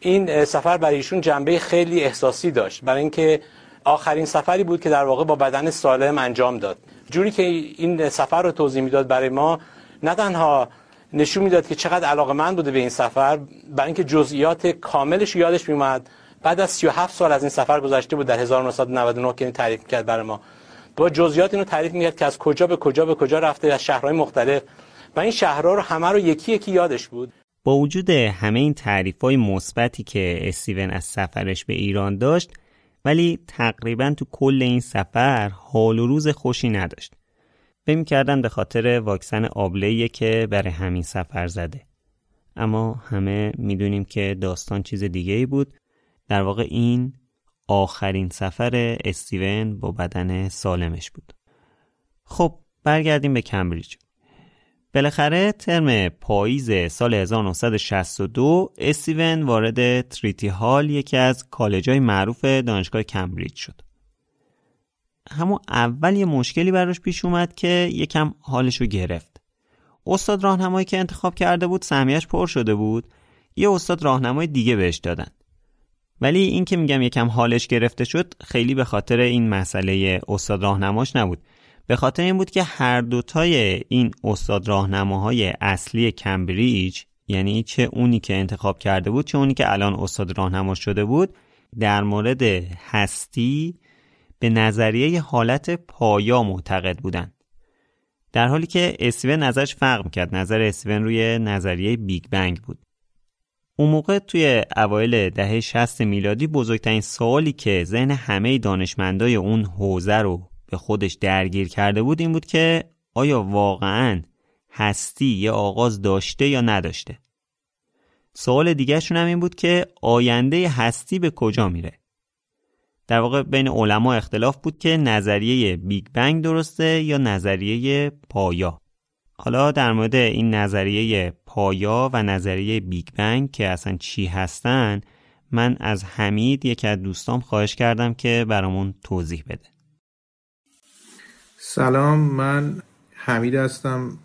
این سفر برای ایشون جنبه خیلی احساسی داشت. برای اینکه آخرین سفری بود که در واقع با بدن سالم انجام داد. جوری که این سفر رو توضیح می‌داد برای ما نه تنها نشون می‌داد که چقدر علاقه من بوده به این سفر برای اینکه جزئیات کاملش یادش میومد بعد از 37 سال از این سفر گذشته بود در 1999 که این تعریف کرد برای ما. با جزئیات اینو تعریف می‌کرد که از کجا به کجا به کجا رفته از شهرهای مختلف. و این شهرها رو همه رو یکی یکی یادش بود. با وجود همه این تعریف های مثبتی که استیون از سفرش به ایران داشت ولی تقریبا تو کل این سفر حال و روز خوشی نداشت. فکر کردن به خاطر واکسن آبلهیه که برای همین سفر زده. اما همه می‌دونیم که داستان چیز دیگه ای بود. در واقع این آخرین سفر استیون با بدن سالمش بود. خب برگردیم به کمبریج. بالاخره ترم پاییز سال 1962 استیون وارد تریتی هال یکی از کالجای معروف دانشگاه کمبریج شد. همون اول یه مشکلی براش پیش اومد که یکم حالش رو گرفت. استاد راهنمایی که انتخاب کرده بود سهمیش پر شده بود. یه استاد راهنمای دیگه بهش دادن. ولی این که میگم یکم حالش گرفته شد خیلی به خاطر این مسئله استاد راهنماش نبود. به خاطر این بود که هر دوتای این استاد راهنماهای اصلی کمبریج یعنی چه اونی که انتخاب کرده بود چه اونی که الان استاد راهنما شده بود در مورد هستی به نظریه حالت پایا معتقد بودن در حالی که اسیون نظرش فرق می‌کرد نظر اسیون روی نظریه بیگ بنگ بود. اون موقع توی اوایل دهه 60 میلادی بزرگترین سوالی که ذهن همه دانشمندای اون حوزه رو به خودش درگیر کرده بود این بود که آیا واقعا هستی یه آغاز داشته یا نداشته؟ سوال دیگرشون هم این بود که آینده هستی به کجا میره؟ در واقع بین علما اختلاف بود که نظریه بیگ بنگ درسته یا نظریه پایا. حالا در مورد این نظریه پایا و نظریه بیگ بنگ که اصلا چی هستن من از حمید یکی از دوستام خواهش کردم که برامون توضیح بده. سلام من حمید هستم.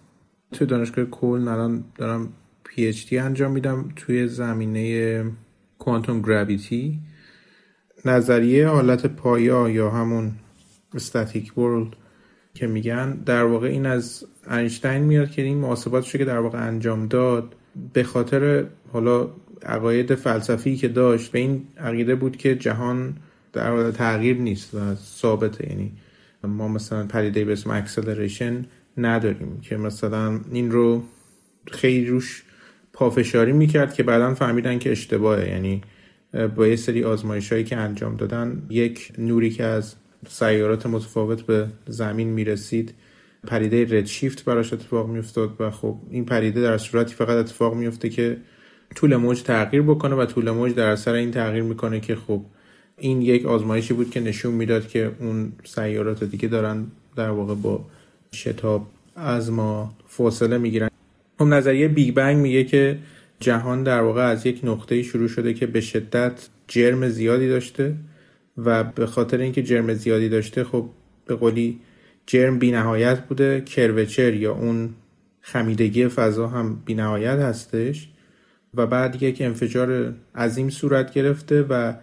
توی دانشگاه کل الان دارم پی اچ دی انجام میدم توی زمینه کوانتوم گراویتی. نظریه حالت پایا یا همون استاتیک ورلد که میگن در واقع این از اینشتین میاد که این محاسباتش که در واقع انجام داد به خاطر حالا عقاید فلسفی که داشت به این عقیده بود که جهان در واقع تغییر نیست و ثابته. یعنی ما مثلا پدیده به اسم اکسلریشن نداریم که مثلا این رو خیلی روش پافشاری می‌کرد که بعدا فهمیدن که اشتباهه. یعنی با یه سری آزمایش هایی که انجام دادن یک نوری که از سیارات متفاوت به زمین می‌رسید پریده رد شیفت براش اتفاق میافتاد و خب این پریده در صورتی فقط اتفاق میفته که طول موج تغییر بکنه و طول موج در اثر این تغییر می‌کنه که خب این یک آزمایشی بود که نشون می‌داد که اون سیارات دیگه دارن در واقع با شتاب از ما فاصله می‌گیرن. خب نظریه بیگ بنگ میگه که جهان در واقع از یک نقطه شروع شده که به شدت جرم زیادی داشته و به خاطر اینکه جرم زیادی داشته خب به قولی جرم بینهایت بوده. کروچر یا اون خمیدگی فضا هم بینهایت هستش و بعد یک انفجار عظیم صورت گرفته و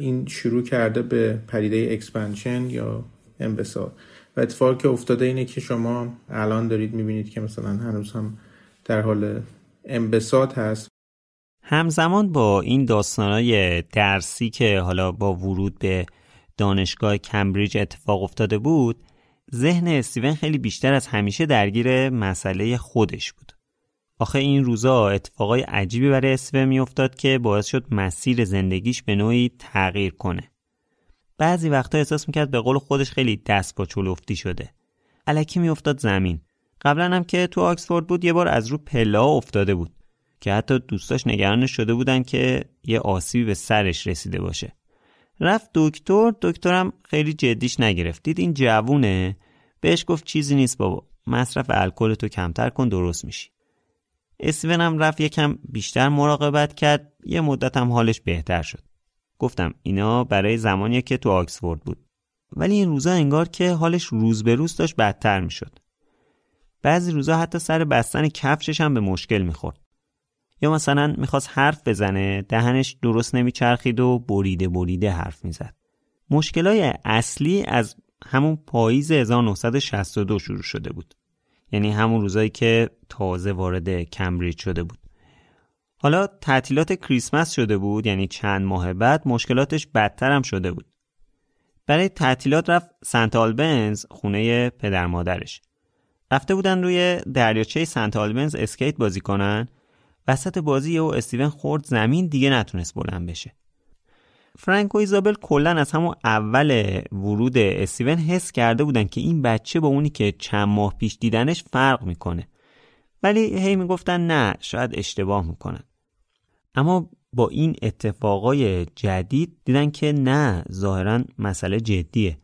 این شروع کرده به پدیده expansion یا انبساط. و اتفاقی که افتاده اینه که شما الان دارید می‌بینید که مثلا هنوز هم در حال انبساط هست. همزمان با این داستانهای درسی که حالا با ورود به دانشگاه کمبریج اتفاق افتاده بود ذهن استیون خیلی بیشتر از همیشه درگیر مسئله خودش بود. آخه این روزا اتفاقای عجیبی برای استیون میافتاد که باعث شد مسیر زندگیش به نوعی تغییر کنه. بعضی وقتا احساس می‌کرد به قول خودش خیلی دست با چلفتی شده. علکی میافتاد زمین. قبلا هم که تو آکسفورد بود یه بار از رو پلا افتاده بود که حتی دوستاش نگرانش شده بودن که یه آسیبی به سرش رسیده باشه. رفت دکتر دکترم خیلی جدیش نگرفت. دید این جوونه بهش گفت چیزی نیست بابا مصرف الکل تو کمتر کن درست میشی. اسون هم رفت یکم بیشتر مراقبت کرد یه مدت هم حالش بهتر شد گفتم اینا برای زمانی که تو آکسفورد بود ولی این روزا انگار که حالش روز به روز داشت بدتر می‌شد. بعضی روزا حتی سر بستن کفشش هم به مشکل می‌خورد. یا مثلا می‌خواست حرف بزنه دهنش درست نمیچرخید و بریده بریده حرف می‌زد. مشکلای اصلی از همون پاییز 1962 شروع شده بود. یعنی همون روزایی که تازه وارد کمبریج شده بود. حالا تعطیلات کریسمس شده بود یعنی چند ماه بعد مشکلاتش بدتر هم شده بود. برای تعطیلات رفت سنت آلبنز خونه پدر مادرش. رفته بودن روی دریاچه سنت آلبنز اسکیت بازی کنن وسط بازی و استیون خورد زمین دیگه نتونست بلند بشه. فرانک و ایزابل کلا از همون اول ورود استیون حس کرده بودن که این بچه با اونی که چند ماه پیش دیدنش فرق می‌کنه. ولی هی می‌گفتن نه شاید اشتباه می‌کنن. اما با این اتفاقای جدید دیدن که نه ظاهرا مسئله جدیه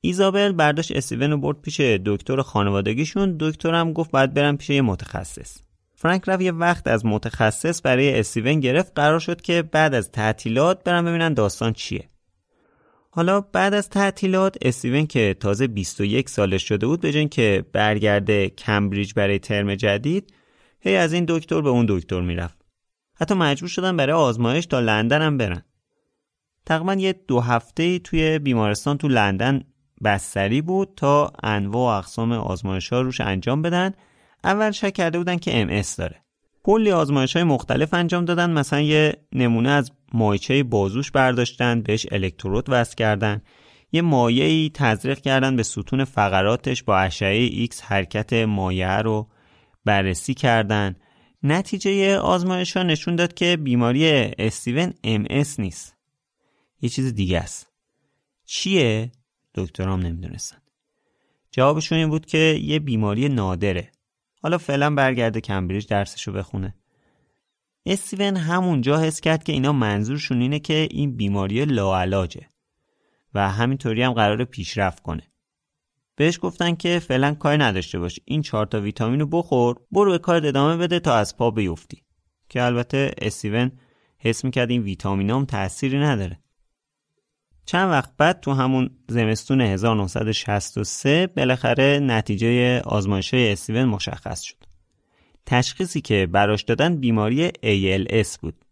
ایزابل برداشت استیون رو برد پیش دکتر خانوادگیشون دکترم گفت باید برم پیش یه متخصص فرانک رفت یه وقت از متخصص برای استیون گرفت قرار شد که بعد از تعطیلات برن ببینن داستان چیه. حالا بعد از تعطیلات استیون که تازه 21 سالش شده بود به که برگرده کمبریج برای ترم جدید هی از این دکتر به اون دکتر می‌رفت. حتی مجبور شدن برای آزمایش تا لندن هم برن. تقریبا یه دو هفته توی بیمارستان تو لندن بستری بود تا انواع و اقسام آزمایش ها روش انجام بدن. اول شک کرده بودن که ام داره. کلی آزمایش های مختلف انجام دادن. مثلا یه نمونه از مایچه بازوش برداشتن بهش الکترود وصل کردن. یه مایعی تزریق کردن به ستون فقراتش با اشعه ایکس حرکت مایع رو بررسی کردن. نتیجه آزمایش ها نشون داد که بیماری استیون ام‌اس نیست. یه چیز دیگه است. چیه؟ دکترام نمی‌دونستن. جوابشون این بود که یه بیماری نادره. حالا فعلا برگرده کمبریج درسشو بخونه. استیون همونجا حس کرد که اینا منظورشون اینه که این بیماری لاعلاجه و همینطوری هم قرار پیشرفت کنه. بهش گفتن که فعلا کار نداشته باش این چهار تا ویتامین رو بخور برو به کار ادامه بده تا از پا بیفتی. که البته استیون حس می‌کرد این ویتامین هم تأثیری نداره. چند وقت بعد تو همون زمستون 1963 بالاخره نتیجه آزمایش استیون مشخص شد. تشخیصی که براش دادن بیماری ALS بود.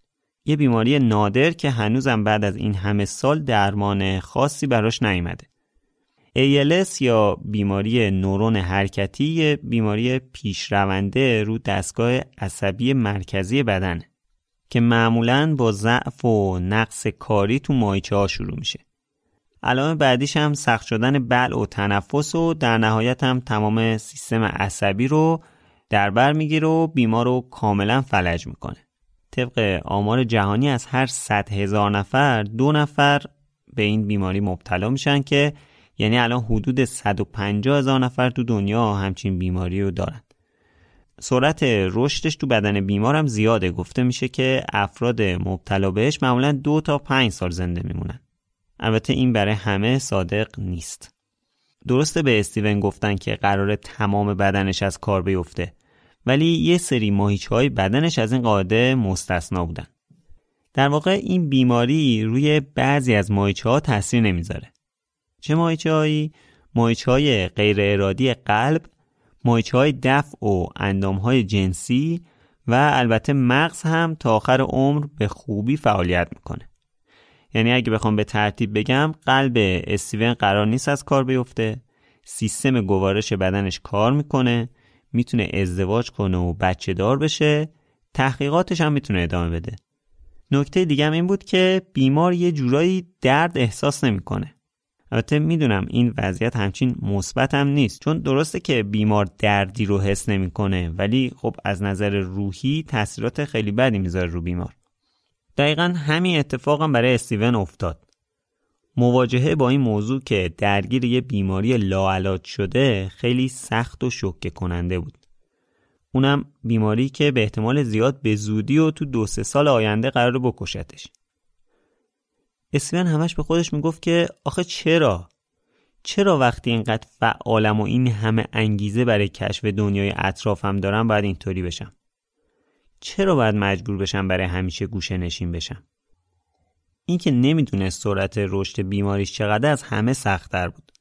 یه بیماری نادر که هنوزم بعد از این همه سال درمان خاصی براش نیامده. ALS یا بیماری نورون حرکتی بیماری پیشرونده رو دستگاه عصبی مرکزی بدنه. که معمولا با ضعف و نقص کاری تو مایچه ها شروع میشه. علامه بعدیش هم سخت شدن بلع و تنفس و در نهایت هم تمام سیستم عصبی رو در بر می‌گیره و بیمار رو کاملا فلج می‌کنه. طبق آمار جهانی از هر 100 هزار نفر دو نفر به این بیماری مبتلا میشن که یعنی الان حدود 150 هزار نفر تو دنیا همچین بیماری رو دارن سرعت رشدش تو بدن بیمار هم زیاده. گفته میشه که افراد مبتلا بهش معمولا دو تا پنج سال زنده میمونن. البته این برای همه صادق نیست. درسته به استیون گفتن که قرار تمام بدنش از کار بیفته ولی یه سری ماهیچه های بدنش از این قاعده مستثنا بودن. در واقع این بیماری روی بعضی از ماهیچه ها تاثیر نمی‌ذاره. چه مایچه هایی؟ مایچه های غیر ارادی قلب مایچه های دفع و اندام های جنسی و البته مغز هم تا آخر عمر به خوبی فعالیت می‌کنه. یعنی اگه بخوام به ترتیب بگم قلب استیون قرار نیست از کار بیفته سیستم گوارش بدنش کار می‌کنه می‌تونه ازدواج کنه و بچه دار بشه تحقیقاتش هم می‌تونه ادامه بده. نکته دیگه این بود که بیمار یه جورایی درد احساس نمی‌کنه. البته می‌دونم این وضعیت همچین مثبت هم نیست چون درسته که بیمار دردی رو حس نمی‌کنه ولی خب از نظر روحی تاثیرات خیلی بدی می‌ذاره رو بیمار. دقیقا همین اتفاق هم برای استیون افتاد. مواجهه با این موضوع که درگیر یه بیماری لاعلاج شده خیلی سخت و شوکه کننده بود. اونم بیماری که به احتمال زیاد به زودی و تو دو سه سال آینده قرار بکشتش. اسفیان همش به خودش می‌گفت که آخه چرا؟ چرا وقتی اینقدر فعالم و این همه انگیزه برای کشف دنیای اطرافم دارم باید اینطوری بشم؟ چرا باید مجبور بشم برای همیشه گوشه نشین بشم؟ این که نمی‌دونست سرعت رشد بیماریش چقدر از همه سختتر بود.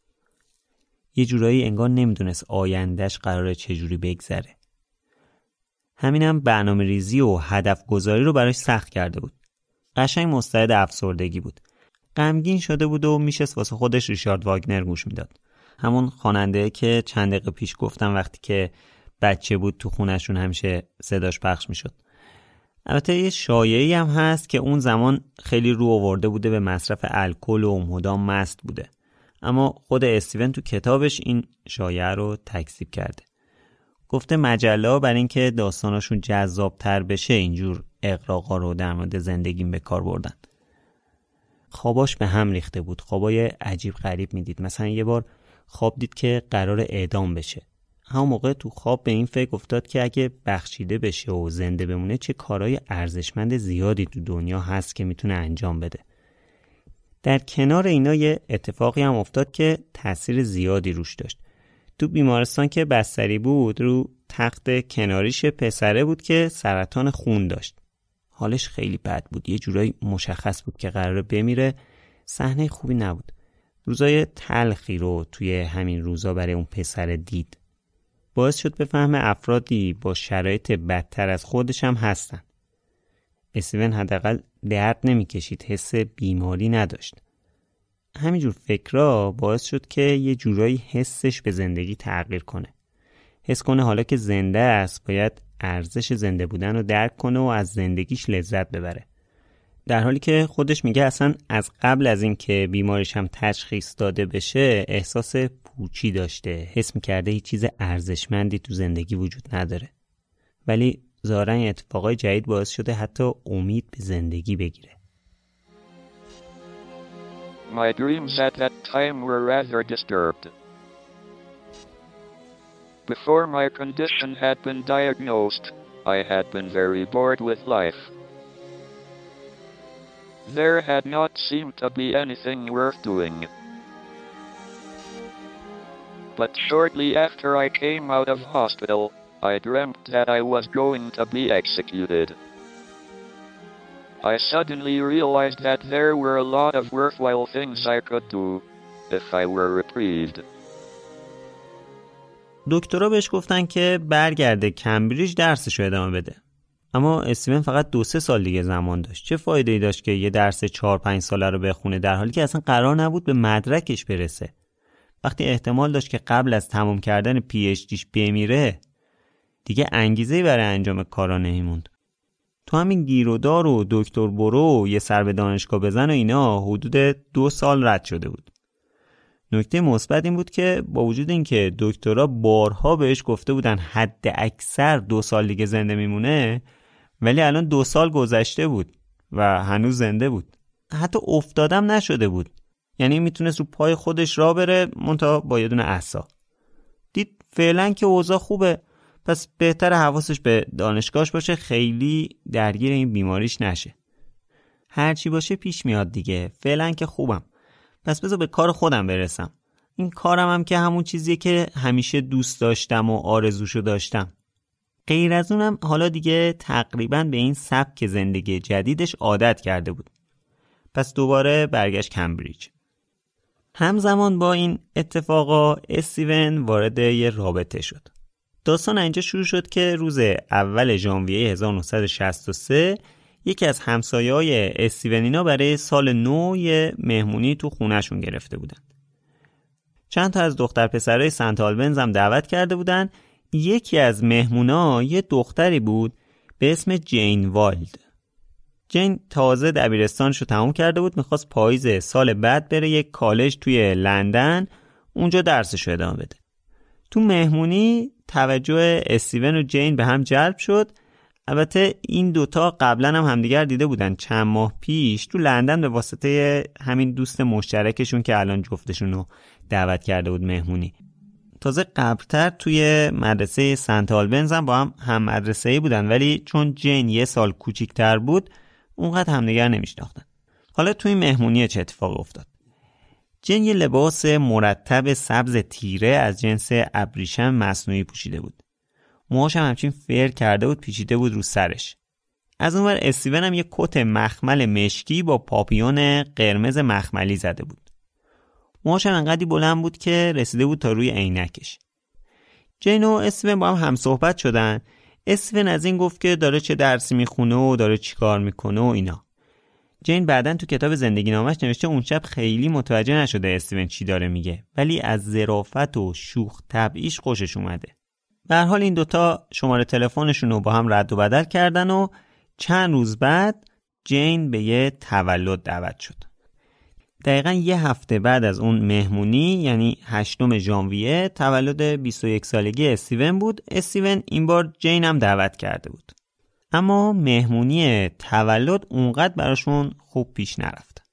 یه جورایی انگار نمی‌دونست آیندهش قراره چجوری بگذره. همینم برنامه ریزی و هدف گذاری رو براش سخت کرده بود. قشنگ مستعد افسردگی بود. غمگین شده بود و میشست واسه خودش ریشارد واگنر گوش می‌داد. همون خواننده که چند دقیقه پیش گفتم وقتی که بچه بود تو خونشون همیشه صداش پخش می‌شد. البته یه شایعی هم هست که اون زمان خیلی رو آورده بوده به مصرف الکل و مدام مست بوده. اما خود استیون تو کتابش این شایعه رو تکذیب کرده. گفته مجله بر اینکه داستاناشون جذابتر بشه اینجور اقراقا رو در مورد زندگیم به کار بردن. خواباش به هم ریخته بود. خوابای عجیب غریب می‌دید. مثلا یه بار خواب دید که قرار اعدام بشه. همون موقع تو خواب به این فکر افتاد که اگه بخشیده بشه و زنده بمونه چه کارهای ارزشمند زیادی تو دنیا هست که می‌تونه انجام بده. در کنار اینا یه اتفاقی هم افتاد که تاثیر زیادی روش داشت. تو بیمارستان که بستری بود رو تخت کناریش پسره بود که سرطان خون داشت. حالش خیلی بد بود. یه جورایی مشخص بود که قراره بمیره. صحنه خوبی نبود. روزای تلخی رو توی همین روزا برای اون پسر دید. باعث شد به فهم افرادی با شرایط بدتر از خودش هم هستن. استیون حداقل درد نمی‌کشید. حس بیماری نداشت. همینجور فکرها باعث شد که یه جورایی حسش به زندگی تغییر کنه. حس کنه حالا که زنده است باید ارزش زنده بودن رو درک کنه و از زندگیش لذت ببره. در حالی که خودش میگه اصلا از قبل از اینکه بیمارش هم تشخیص داده بشه احساس پوچی داشته. حس می‌کرده هیچ چیز ارزشمندی تو زندگی وجود نداره. ولی ظاهرا اتفاقای جدید باعث شده حتی امید به زندگی بگیره. My dreams at that time were rather disturbed. Before my condition had been diagnosed, I had been very bored with life. There had not seemed to be anything worth doing. But shortly after I came out of hospital, I dreamt that I was going to be executed. I suddenly realized that there were a lot of worthwhile things I could do if I were reprieved. دکترها بهش گفتن که برگرده کمبریج درسش رو ادامه بده. اما استیون فقط دو سه سال دیگه زمان داشت. چه فایده ای داشت که یه درس چهار پنج ساله رو بخونه در حالی که اصلا قرار نبود به مدرکش برسه؟ وقتی احتمال داشت که قبل از تمام کردن پی اچ دیش بمیره دیگه انگیزه برای انجام کارا نمیموند. تو همین گیرودار و دکتر برو یه سر به دانشگاه بزن و اینا حدود دو سال رد شده بود. نکته مثبت این بود که با وجود اینکه دکترها بارها بهش گفته بودن حد اکثر دو سال دیگه زنده میمونه ولی الان دو سال گذشته بود و هنوز زنده بود. حتی افتادم نشده بود. یعنی می‌تونست رو پای خودش را بره منتها با یه دونه احسا دید فعلا که اوضاع خوبه. پس بهتر حواسش به دانشگاهش باشه خیلی درگیر این بیماریش نشه. هرچی باشه پیش میاد دیگه. فعلا که خوبم. پس بذار به کار خودم برسم. این کارم هم که همون چیزیه که همیشه دوست داشتم و آرزوشو داشتم. غیر از اونم حالا دیگه تقریبا به این سبک زندگی جدیدش عادت کرده بود. پس دوباره برگشت کمبریج. همزمان با این اتفاقا استیون وارد یه رابطه شد. داستان اینجا شروع شد که روز اول ژانویه 1963 یکی از همسایه های استیونینا برای سال نو یه مهمونی تو خونهشون گرفته بودن. چند تا از دختر پسرای سنت آلبنز هم دعوت کرده بودن. یکی از مهمونا یه دختری بود به اسم جین والد. جین تازه دبیرستانش رو تموم کرده بود می‌خواست پاییز سال بعد بره یک کالج توی لندن اونجا درسش رو ادامه بده. تو مهمونی توجه استیون و جین به هم جلب شد البته این دوتا قبلا هم همدیگر دیده بودن. چند ماه پیش تو لندن به واسطه همین دوست مشترکشون که الان جفتشون رو دعوت کرده بود مهمونی. تازه قبلتر توی مدرسه سنت آلبنز هم با هم هم مدرسه بودن ولی چون جین یه سال کوچیکتر بود اونقدر همدیگر نمیشناختن. حالا توی مهمونی چه اتفاق افتاد؟ جین یه لباس مرتب سبز تیره از جنس ابریشم مصنوعی پوشیده بود. موهاش هم همچین فر کرده بود پیچیده بود رو سرش. از اونور استیون هم یه کت مخمل مشکی با پاپیون قرمز مخملی زده بود. موهاش هم انقدی بلند بود که رسیده بود تا روی عینکش. جین و استیون با هم هم صحبت شدن. استیون از این گفت که داره چه درسی می‌خونه و داره چیکار می‌کنه و اینا. جین بعدا تو کتاب زندگی نامش نوشته اون شب خیلی متوجه نشده استیون چی داره میگه ولی از ظرافت و شوخ طبعیش خوشش اومده. به حال این دوتا شماره تلفنشون رو با هم رد و بدل کردن و چند روز بعد جین به یه تولد دعوت شد. دقیقا یه هفته بعد از اون مهمونی یعنی هشتم ژانویه تولد 21 سالگی استیون بود. استیون این بار جین هم دعوت کرده بود. اما مهمونی تولد اونقدر براشون خوب پیش نرفت.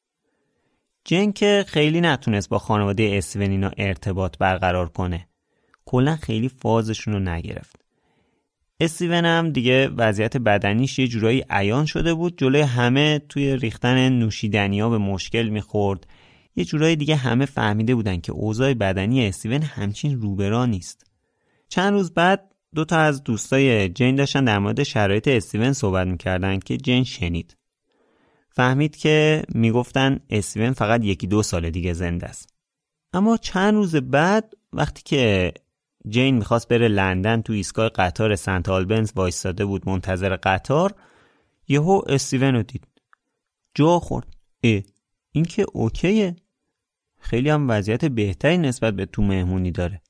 جین که خیلی نتونست با خانواده استیون اینا ارتباط برقرار کنه. کلا خیلی فازشون رو نگرفت. استیون هم دیگه وضعیت بدنیش یه جورایی عیان شده بود. جلوی همه توی ریختن نوشیدنی ها به مشکل می‌خورد. یه جورایی دیگه همه فهمیده بودن که اوضاع بدنی استیون همچین روبرا نیست. چند روز بعد دو تا از دوستای جین داشتن در مورد شرایط استیون صحبت می‌کردن که جین شنید. فهمید که می‌گفتن استیون فقط یکی دو سال دیگه زنده است. اما چند روز بعد وقتی که جین می‌خواست بره لندن تو ایستگاه قطار سنت آلبنز وایستاده بود منتظر قطار. یهو استیون رو دید. جا خورد. اه این که اوکیه. خیلی هم وضعیت بهتری نسبت به تو مهمونی داره.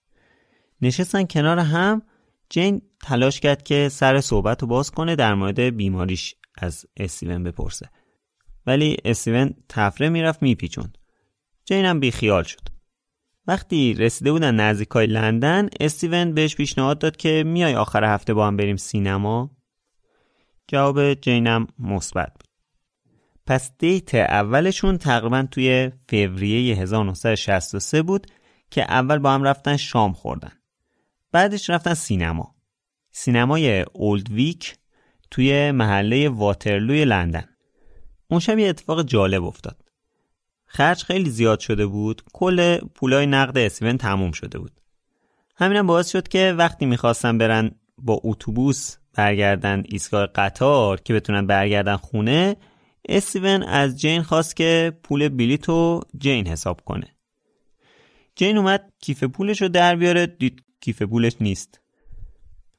نشستن کنار هم جین تلاش کرد که سر صحبت رو باز کنه در مورد بیماریش از استیون بپرسه. ولی استیون تفره می‌رفت میپیچوند. جین هم بیخیال شد. وقتی رسیده بودن نزدیکای لندن استیون بهش پیشنهاد داد که میای آخر هفته با هم بریم سینما. جواب جینم مثبت بود. پس دیت اولشون تقریبا توی فوریه 1963 بود که اول با هم رفتن شام خوردن. بعدش رفتن سینما. سینمای اولد ویک توی محله واترلوی لندن. اون شب یه اتفاق جالب افتاد. خرج خیلی زیاد شده بود. کل پولای نقد اسیون تموم شده بود. همینم باعث شد که وقتی می‌خواستن برن با اتوبوس برگردن ایستگاه قطار که بتونن برگردن خونه استیون از جین خواست که پول بلیط رو جین حساب کنه. جین اومد کیف پولش رو در بیاره دید کیف پولش نیست.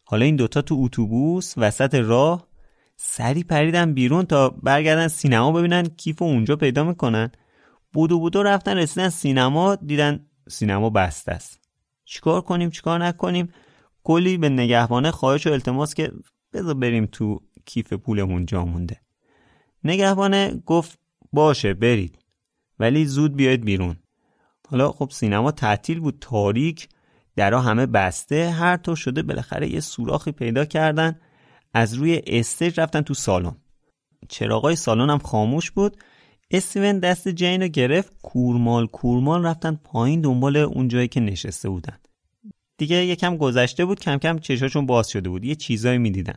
حالا این دوتا تو اتوبوس وسط راه سری پریدن بیرون تا برگردن سینما ببینن کیف اونجا پیدا می‌کنن. بودو بودو رفتن رسیدن سینما دیدن سینما بسته است. چیکار کنیم چیکار نکنیم؟ کلی به نگهبانه خواهش و التماس که بذار بریم تو کیف پولمون جا مونده. نگهبانه گفت باشه برید. ولی زود بیاید بیرون. حالا خب سینما تعطیل بود تاریک درا همه بسته هر طور شده بالاخره یه سوراخی پیدا کردن. از روی استیج رفتن تو سالن. چراغای سالن هم خاموش بود. استیون دست جین رو گرفت کورمال کورمال رفتن پایین دنبال اون جایی که نشسته بودن. دیگه یکم گذشته بود کم کم چشاشون باز شده بود یه چیزایی می‌دیدن.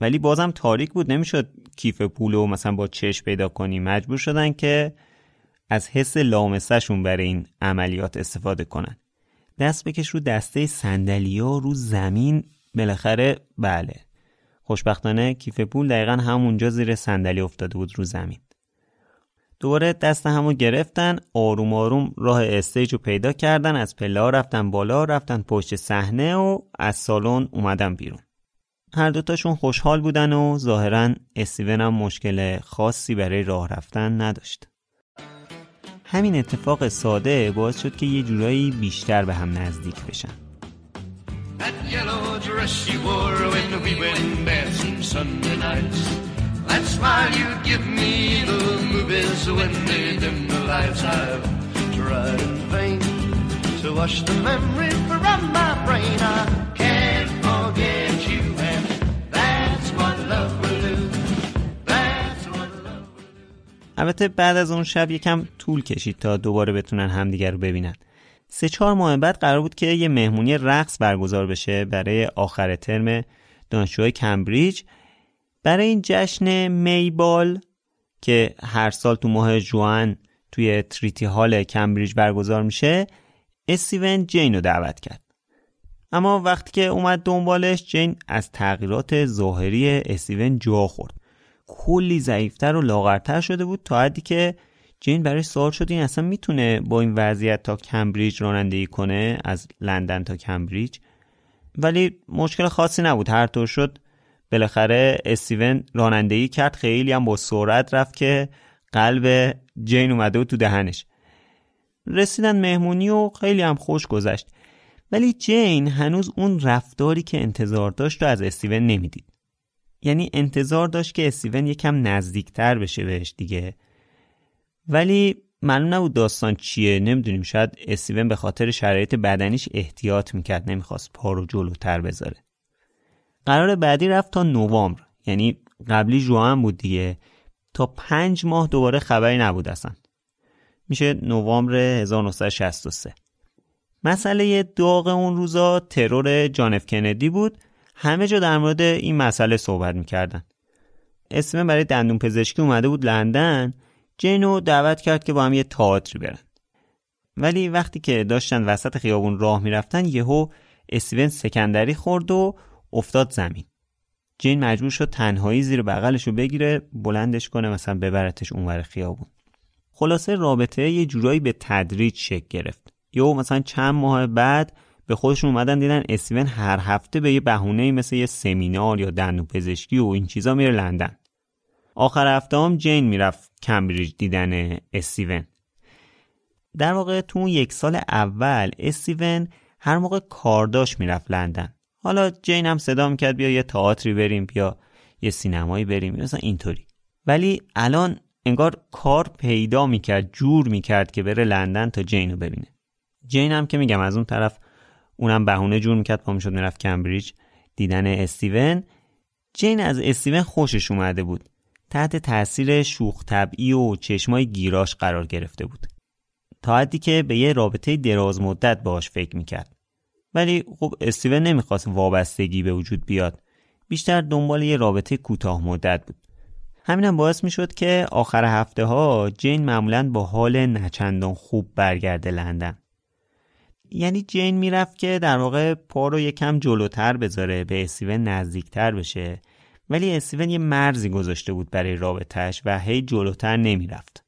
ولی بازم تاریک بود نمی‌شد کیف پول و مثلا با چش پیدا کنی. مجبور شدن که از حس لامسهشون برای این عملیات استفاده کنن. دست بکش رو دسته سندلیا رو زمین. بالاخره بله خوشبختانه کیف پول دقیقا همونجا زیر صندلی افتاده بود رو زمین. دوباره دست همو گرفتن آروم آروم راه استیج رو پیدا کردن از پله رفتن بالا رفتن پشت صحنه و از سالن اومدن بیرون. هر دوتاشون خوشحال بودن و ظاهرا استیون هم مشکل خاصی برای راه رفتن نداشت. همین اتفاق ساده باعث شد که یه جورایی بیشتر به هم نزدیک بشن. That yellow dress she wore when we went dancing Sunday nights That smile you give me the movies when they dim the lights I've tried in vain to wash the memory from my brain I can't forget you and that's what love will do That's what love will البته بعد از اون شب یکم طول کشید تا دوباره بتونن همدیگر رو ببینن سه چهار ماه بعد قرار بود که یه مهمونی رقص برگزار بشه برای آخر ترم دانشجوهای کمبریج برای این جشن میبال که هر سال تو ماه جوان توی تریتی هال کمبریج برگزار میشه استیون جین رو دعوت کرد. اما وقتی که اومد دنبالش جین از تغییرات ظاهری استیون جا خورد. کلی ضعیفتر و لاغرتر شده بود تا حدی که جین برای سوال شد این اصلا می‌تونه با این وضعیت تا کمبریج رانندگی کنه از لندن تا کمبریج. ولی مشکل خاصی نبود هر طور شد بالاخره استیون رانندگی کرد. خیلی هم با سرعت رفت که قلب جین اومده بود تو دهنش. رسیدن مهمونی و خیلی هم خوش گذشت. ولی جین هنوز اون رفتاری که انتظار داشت رو از استیون نمی‌دید. یعنی انتظار داشت که استیون یکم نزدیکتر بشه بهش دیگه. ولی معلوم نبود داستان چیه. نمی‌دونیم. شاید استیون به خاطر شرایط بدنیش احتیاط می‌کرد. نمی‌خواست پا رو جلوتر بذاره. قرار بعدی رفت تا نوامبر. یعنی قبلی جوان بود دیگه. تا پنج ماه دوباره خبری نبود اصلا. میشه نوامبر 1963 مسئله داغ اون روزا ترور جانف کندی بود. همه جا در مورد این مسئله صحبت می‌کردن. اسم برای دندون پزشکی اومده بود لندن. جینو دعوت کرد که با هم یه تئاتری برن. ولی وقتی که داشتن وسط خیابون راه می‌رفتن یهو استیون سکندری خورد و افتاد زمین. جین مجبور شد تنهایی زیر بغلش رو بگیره بلندش کنه مثلا ببرتش اونور خیابون. خلاصه رابطه یه جورایی به تدریج شکل گرفت. یا مثلا چند ماه بعد به خودشون اومدن دیدن استیون هر هفته به یه بهونه مثل یه سمینار یا دندون پزشکی و این چیزا میره لندن. آخر هفته هم جین می‌رفت کمبریج دیدن استیون. در واقع تو اون یک سال اول استیون هر موقع کارداش می‌رفت لندن. حالا جین هم صدا می‌کرد بیا یه تئاتری بریم بیا یه سینمایی بریم مثلا اینطوری. ولی الان انگار کار پیدا می‌کرد جور می‌کرد که بره لندن تا جین رو ببینه. جین هم که میگم از اون طرف اونم بهونه جور می‌کرد پا می‌شد می‌رفت کمبریج دیدن استیون. جین از استیون خوشش اومده بود. تحت تاثیر شوخ طبعی و چشمای گیراش قرار گرفته بود. تا حدی که به یه رابطه دراز مدت باش فکر می‌کرد. ولی خب استیون نمی‌خواست وابستگی به وجود بیاد. بیشتر دنبال یه رابطه کوتاه مدت بود. همینم باعث می‌شد که آخر هفته ها جین معمولا با حال نچندان خوب برگرده لندن. یعنی جین می‌رفت که در واقع پا رو یکم جلوتر بذاره به استیون نزدیکتر بشه. ولی استیون یه مرزی گذاشته بود برای رابطهش و هی جلوتر نمی‌رفت.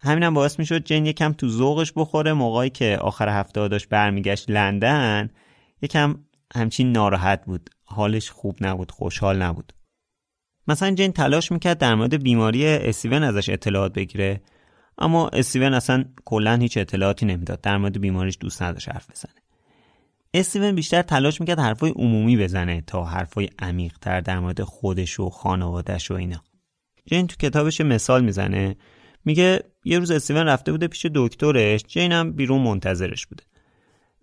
همینم باعث می‌شد جین یکم تو ذوقش بخوره. موقعی که آخر هفته داشت برمیگشت لندن یکم همچین ناراحت بود. حالش خوب نبود خوشحال نبود. مثلا جین تلاش می‌کرد در مورد بیماری استیون ازش اطلاعات بگیره اما استیون اصلا کلا هیچ اطلاعاتی نمی‌داد. در مورد بیماریش دوست نداشت حرف بزنه. استیون بیشتر تلاش می‌کرد حرفای عمومی بزنه تا حرفای عمیقتر در مورد خودش و خانوادش و اینا. جین تو کتابش مثال می‌زنه میگه یه روز استیون رفته بوده پیش دکترش جین هم بیرون منتظرش بوده.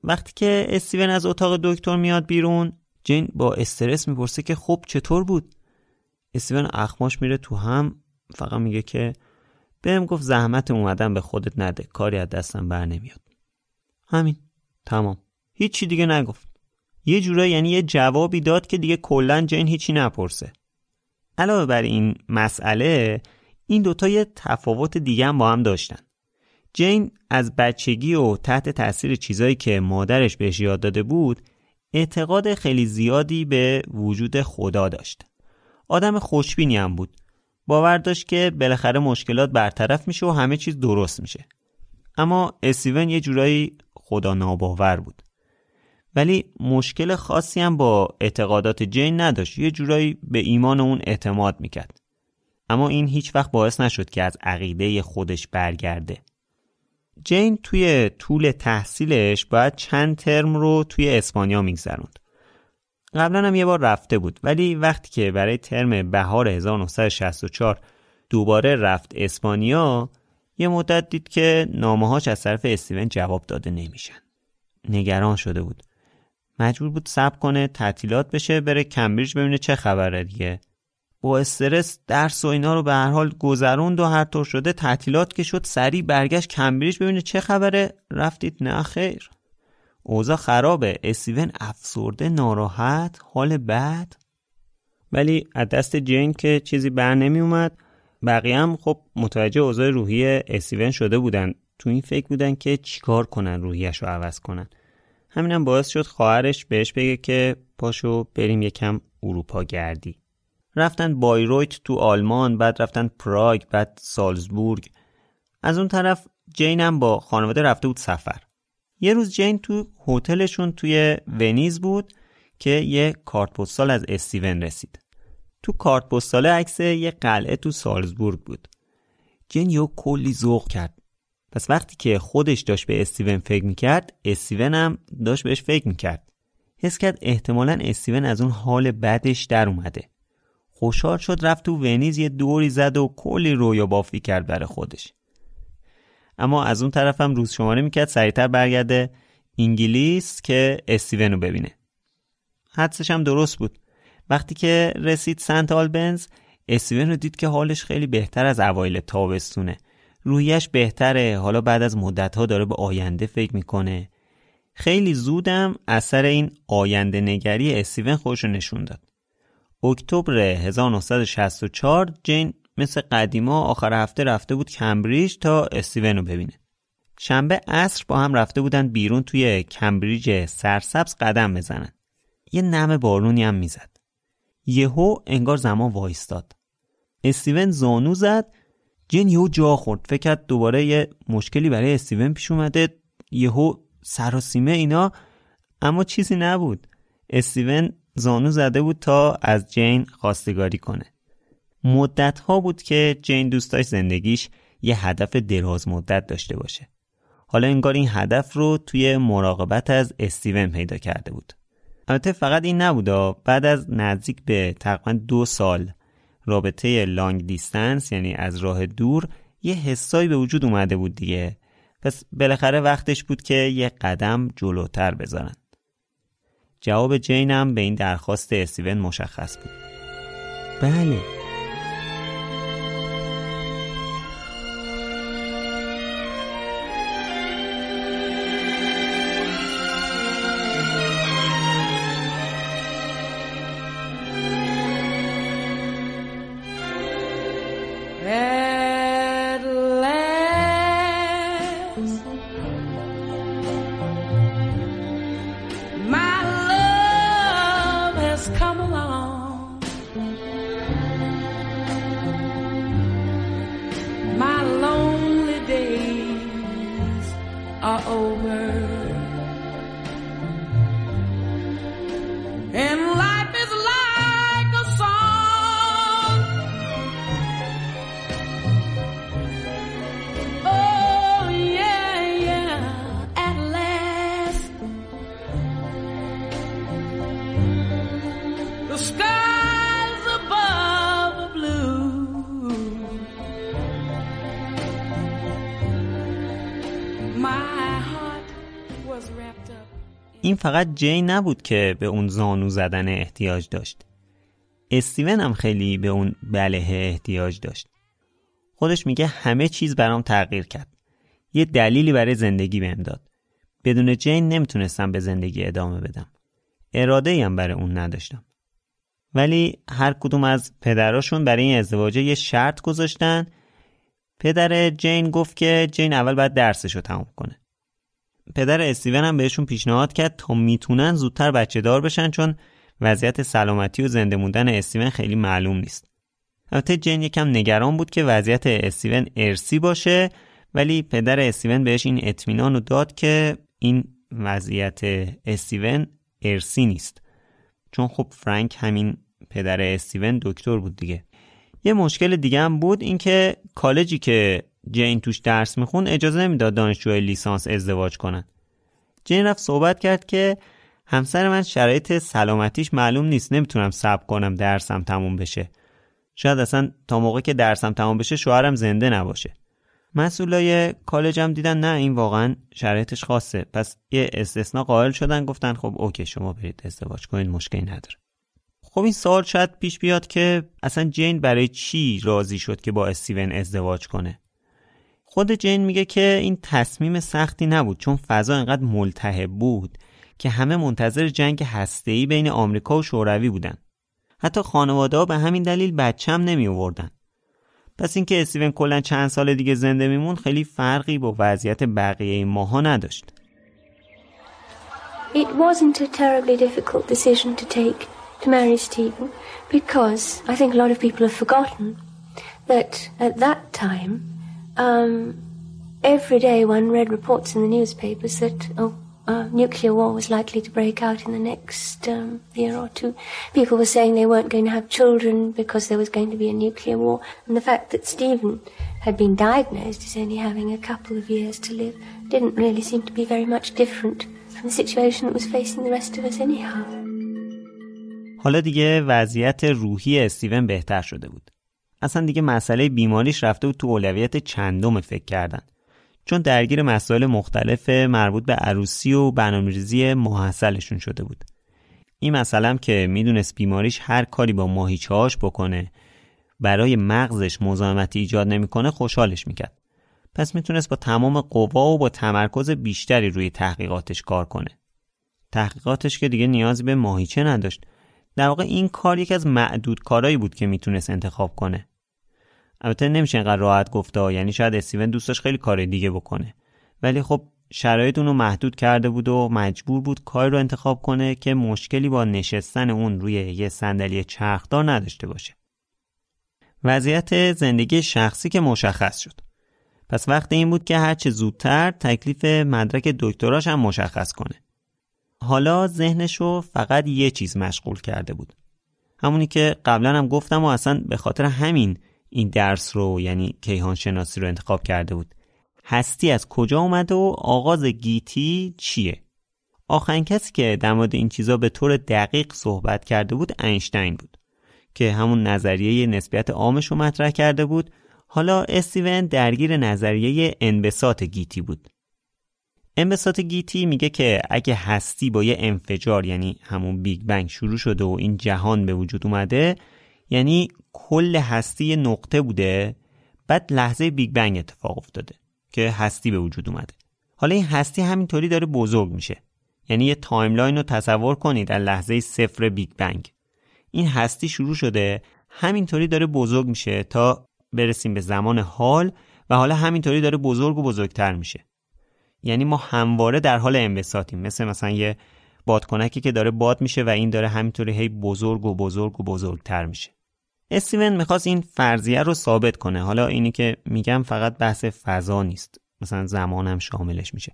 وقتی که استیون از اتاق دکتر میاد بیرون جین با استرس می‌پرسه که خب چطور بود؟ استیون اخماش میره تو هم فقط میگه که بهم گفت زحمت اومدن به خودت نده کاری از دستم بر نمیاد. همین تمام. هیچی دیگه نگفت. یه جورایی یعنی یه جوابی داد که دیگه کلا جین هیچی نپرسه. علاوه بر این مسئله این دوتا یه تفاوت دیگه هم با هم داشتن. جین از بچگی و تحت تاثیر چیزایی که مادرش بهش یاد داده بود اعتقاد خیلی زیادی به وجود خدا داشت. آدم خوشبینی هم بود. باور داشت که بالاخره مشکلات برطرف میشه و همه چیز درست میشه. اما استیون یه جورایی خدا ناباور بود. ولی مشکل خاصی هم با اعتقادات جین نداشت. یه جورایی به ایمان اون اعتماد می‌کرد. اما این هیچ وقت باعث نشد که از عقیده خودش برگرده. جین توی طول تحصیلش باید چند ترم رو توی اسپانیا میگذروند. قبلا هم یه بار رفته بود ولی وقتی که برای ترم بهار 1964 دوباره رفت اسپانیا یه مدت دید که نامه‌هاش از طرف استیون جواب داده نمیشن. نگران شده بود. مجبور بود صبر کنه تعطیلات بشه بره کمبریج ببینه چه خبره دیگه. با استرس درس و اینا رو به هر حال گذروند و هر طور شده تعطیلات که شد سریع برگشت کمبریج ببینه چه خبره. رفتید نه خیر. اوضاع خرابه. استیون افسرده ناراحت حال بد. ولی از دست جین که چیزی بر نمی اومد. بقیه هم خب متوجه اوضاع روحی استیون شده بودن. تو این فکر بودن که چیکار کنن روحیش رو عوض کنن. همینم باعث شد خواهرش بهش بگه که پاشو بریم یکم اروپا گردی. رفتن بایرویت تو آلمان بعد رفتن پراگ بعد سالزبورگ. از اون طرف جین هم با خانواده رفته بود سفر. یه روز جین تو هتلشون توی ونیز بود که یه کارت پستال از استیون رسید. تو کارت پستال عکس یه قلعه تو سالزبورگ بود. جین یه کلی ذوق کرد. پس وقتی که خودش داشت به استیون فکر می‌کرد استیون هم داشت بهش فکر می‌کرد. حس کرد احتمالا استیون از اون حال بدش در اومده. خوشحال شد رفت تو ونیز یه دوری زد و کلی رویا بافی کرد برای خودش. اما از اون طرف هم روز شماره می‌کرد سریعتر برگرده. انگلیس که استیون رو ببینه. حدسش هم درست بود. وقتی که رسید سنت آلبنز استیون رو دید که حالش خیلی بهتر از اوایل تابستونه. روحیش بهتره حالا بعد از مدتها داره به آینده فکر می‌کنه. خیلی زودم اثر این آینده نگری استیون خودش رو نشون داد. اکتبر 1964 جین مثل قدیما آخر هفته رفته بود کمبریج تا استیون رو ببینه. شنبه عصر با هم رفته بودن بیرون توی کمبریج سرسبز قدم بزنن یه نم بارونی هم می‌زد. یهو انگار زمان وایستاد. استیون زانو زد. جین یهو جا خورد. فکر دوباره یه مشکلی برای استیون پیش اومده. یهو سراسیمه اینا. اما چیزی نبود. استیون زانو زده بود تا از جین خواستگاری کنه. مدت ها بود که جین دوست داشت زندگیش یه هدف دراز مدت داشته باشه. حالا انگار این هدف رو توی مراقبت از استیون پیدا کرده بود. البته فقط این نبود بعد از نزدیک به تقریبا دو سال رابطه لانگ دیستنس یعنی از راه دور یه حسایی به وجود اومده بود دیگه. پس بالاخره وقتش بود که یه قدم جلوتر بذارن. جواب جینم به این درخواست استیون مشخص بود. بله. این فقط جی نبود که به اون زانو زدن احتیاج داشت. استیون هم خیلی به اون بله احتیاج داشت. خودش میگه همه چیز برام تغییر کرد. یه دلیلی برای زندگی بهم داد. بدون جین نمی‌تونستم به زندگی ادامه بدم. اراده هم برای اون نداشتم. ولی هر کدوم از پدراشون برای این ازدواجه یه شرط گذاشتن. پدر جین گفت که جین اول باید درسش رو تموم کنه. پدر استیون هم بهشون پیشنهاد کرد تا می‌تونن زودتر بچه دار بشن چون وضعیت سلامتی و زنده موندن استیون خیلی معلوم نیست. البته جین یکم نگران بود که وضعیت استیون ارسی باشه ولی پدر استیون بهش این اطمینان رو داد که این وضعیت استیون ارسی نیست. چون خب فرانک همین پدر استیون دکتر بود دیگه. یه مشکل دیگه هم بود اینکه کالجی که جین توش درس میخون اجازه نمی‌داد دانشجوهای لیسانس ازدواج کنن جین رفت صحبت کرد که همسر من شرایط سلامتیش معلوم نیست نمی‌تونم صبر کنم درسم تموم بشه. شاید اصلا تا موقع که درسم تموم بشه شوهرم زنده نباشه. مسئولای کالجم دیدن نه این واقعا شرایطش خاصه. پس یه استثنا قائل شدن گفتن خب اوکی شما برید ازدواج کنید مشکلی نداره. خب این سوال شاید پیش بیاد که اصلا جین برای چی راضی شد که با استیون ازدواج کنه؟ خود جین میگه که این تصمیم سختی نبود چون فضا انقدر ملتهب بود که همه منتظر جنگ هسته‌ای بین آمریکا و شوروی بودن. حتی خانواده ها به همین دلیل بچم نمی آوردن. پس اینکه استیون کلا چند سال دیگه زنده میمون خیلی فرقی با وضعیت بقیه ماها نداشت. It wasn't a terribly difficult decision to take to marry Stephen because I think a lot of people have forgotten that at that time, um, every day one read reports in the newspapers that oh, uh, nuclear war was likely to break out in the next um, year or two. People were saying they weren't going to have children because there was going to be a nuclear war. And the fact that Stephen had been diagnosed as only having a couple of years to live didn't really seem to be very much different from the situation that was facing the rest of us anyhow. حالا دیگه وضعیت روحی استیون بهتر شده بود. اصلا دیگه مسئله بیماریش رفته بود تو اولویت چندم فکر کردن. چون درگیر مسائل مختلف مربوط به عروسی و برنامه‌ریزی محصلشون شده بود. این مسئله که می‌دونست بیماریش هر کاری با ماهیچه‌هاش بکنه برای مغزش مزاحمتی ایجاد نمی‌کنه خوشحالش می‌کرد. پس می‌تونست با تمام قوا و با تمرکز بیشتری روی تحقیقاتش کار کنه. تحقیقاتش که دیگه نیازی به ماهیچه نداشت. در واقع این کار یکی از معدود کارهایی بود که می‌تونست انتخاب کنه. البته نمیشه اینقدر راحت گفته یعنی شاید استیون دوستش خیلی کار دیگه بکنه. ولی خب شرایط اونو محدود کرده بود و مجبور بود کاری رو انتخاب کنه که مشکلی با نشستن اون روی یه صندلی چرخدار نداشته باشه. وضعیت زندگی شخصی که مشخص شد. پس وقت این بود که هرچه زودتر تکلیف مدرک دکتراش هم مشخص کنه. حالا ذهنش رو فقط یه چیز مشغول کرده بود. همونی که قبلا هم گفتم و اصلا به خاطر همین این درس رو یعنی کیهان شناسی رو انتخاب کرده بود. هستی از کجا اومده و آغاز گیتی چیه؟ آخرین کسی که در مورد این چیزا به طور دقیق صحبت کرده بود اینشتین بود که همون نظریه نسبیت عامش رو مطرح کرده بود. حالا استیون درگیر نظریه انبساط گیتی بود. انبساط گیتی میگه که اگه هستی با یه انفجار یعنی همون بیگ بنگ شروع شده و این جهان به وجود اومده یعنی کل هستی نقطه بوده بعد لحظه بیگ بنگ اتفاق افتاده که هستی به وجود اومده. حالا این هستی همینطوری داره بزرگ میشه. یعنی یه timeline رو تصور کنید در لحظه صفر بیگ بنگ این هستی شروع شده همینطوری داره بزرگ میشه تا برسیم به زمان حال و حالا همینطوری داره بزرگ و بزرگتر میشه. یعنی ما همواره در حال انبساطیم مثل مثلا یه بادکنکی که داره باد میشه و این داره همینطوری هی بزرگ و بزرگ و بزرگتر میشه. استیون می‌خواست این فرضیه رو ثابت کنه. حالا اینی که میگم فقط بحث فضا نیست. مثلا زمانم شاملش میشه.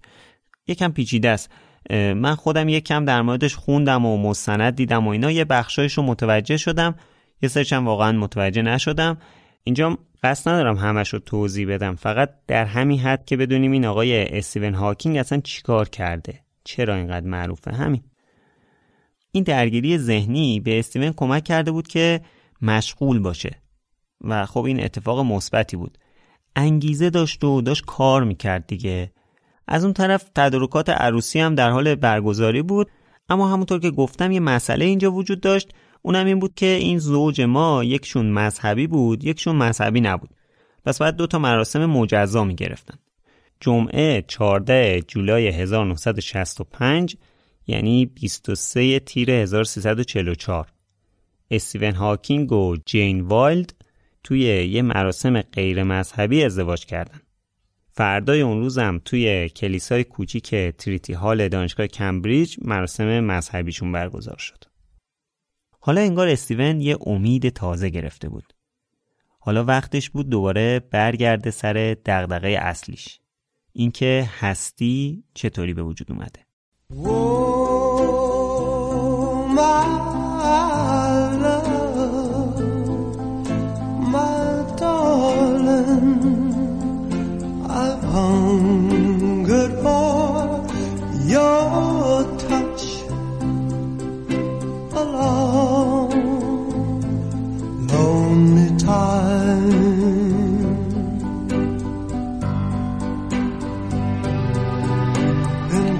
یکم پیچیده است. من خودم یک کم در موردش خوندم و مستند دیدم و اینا. یه بخشایش رو متوجه شدم. یه سرچم واقعا متوجه نشدم. اینجا قصد ندارم همش رو توضیح بدم. فقط در همین حد که بدونیم این آقای استیون هاکینگ اصلا چیکار کرده؟ چرا اینقدر معروفه؟ همین. این درگیری ذهنی به استیون کمک کرده بود که مشغول باشه. و خب این اتفاق مثبتی بود. انگیزه داشت و داشت کار می‌کرد دیگه. از اون طرف تدارکات عروسی هم در حال برگزاری بود اما همونطور که گفتم یه مسئله اینجا وجود داشت. اونم این بود که این زوج ما یکشون مذهبی بود یکشون مذهبی نبود. پس باید دو تا مراسم مجزا می گرفتن جمعه 14 جولای 1965 یعنی 23 تیر 1344 استیون هاکینگ و جین وایلد توی یه مراسم غیر مذهبی ازدواج کردن. فردای اون روزم توی کلیسای کوچیک ترینیتی هال دانشگاه کمبریج مراسم مذهبیشون برگزار شد. حالا انگار استیون یه امید تازه گرفته بود. حالا وقتش بود دوباره برگرده سر دغدغه اصلیش. اینکه هستی چطوری به وجود اومده.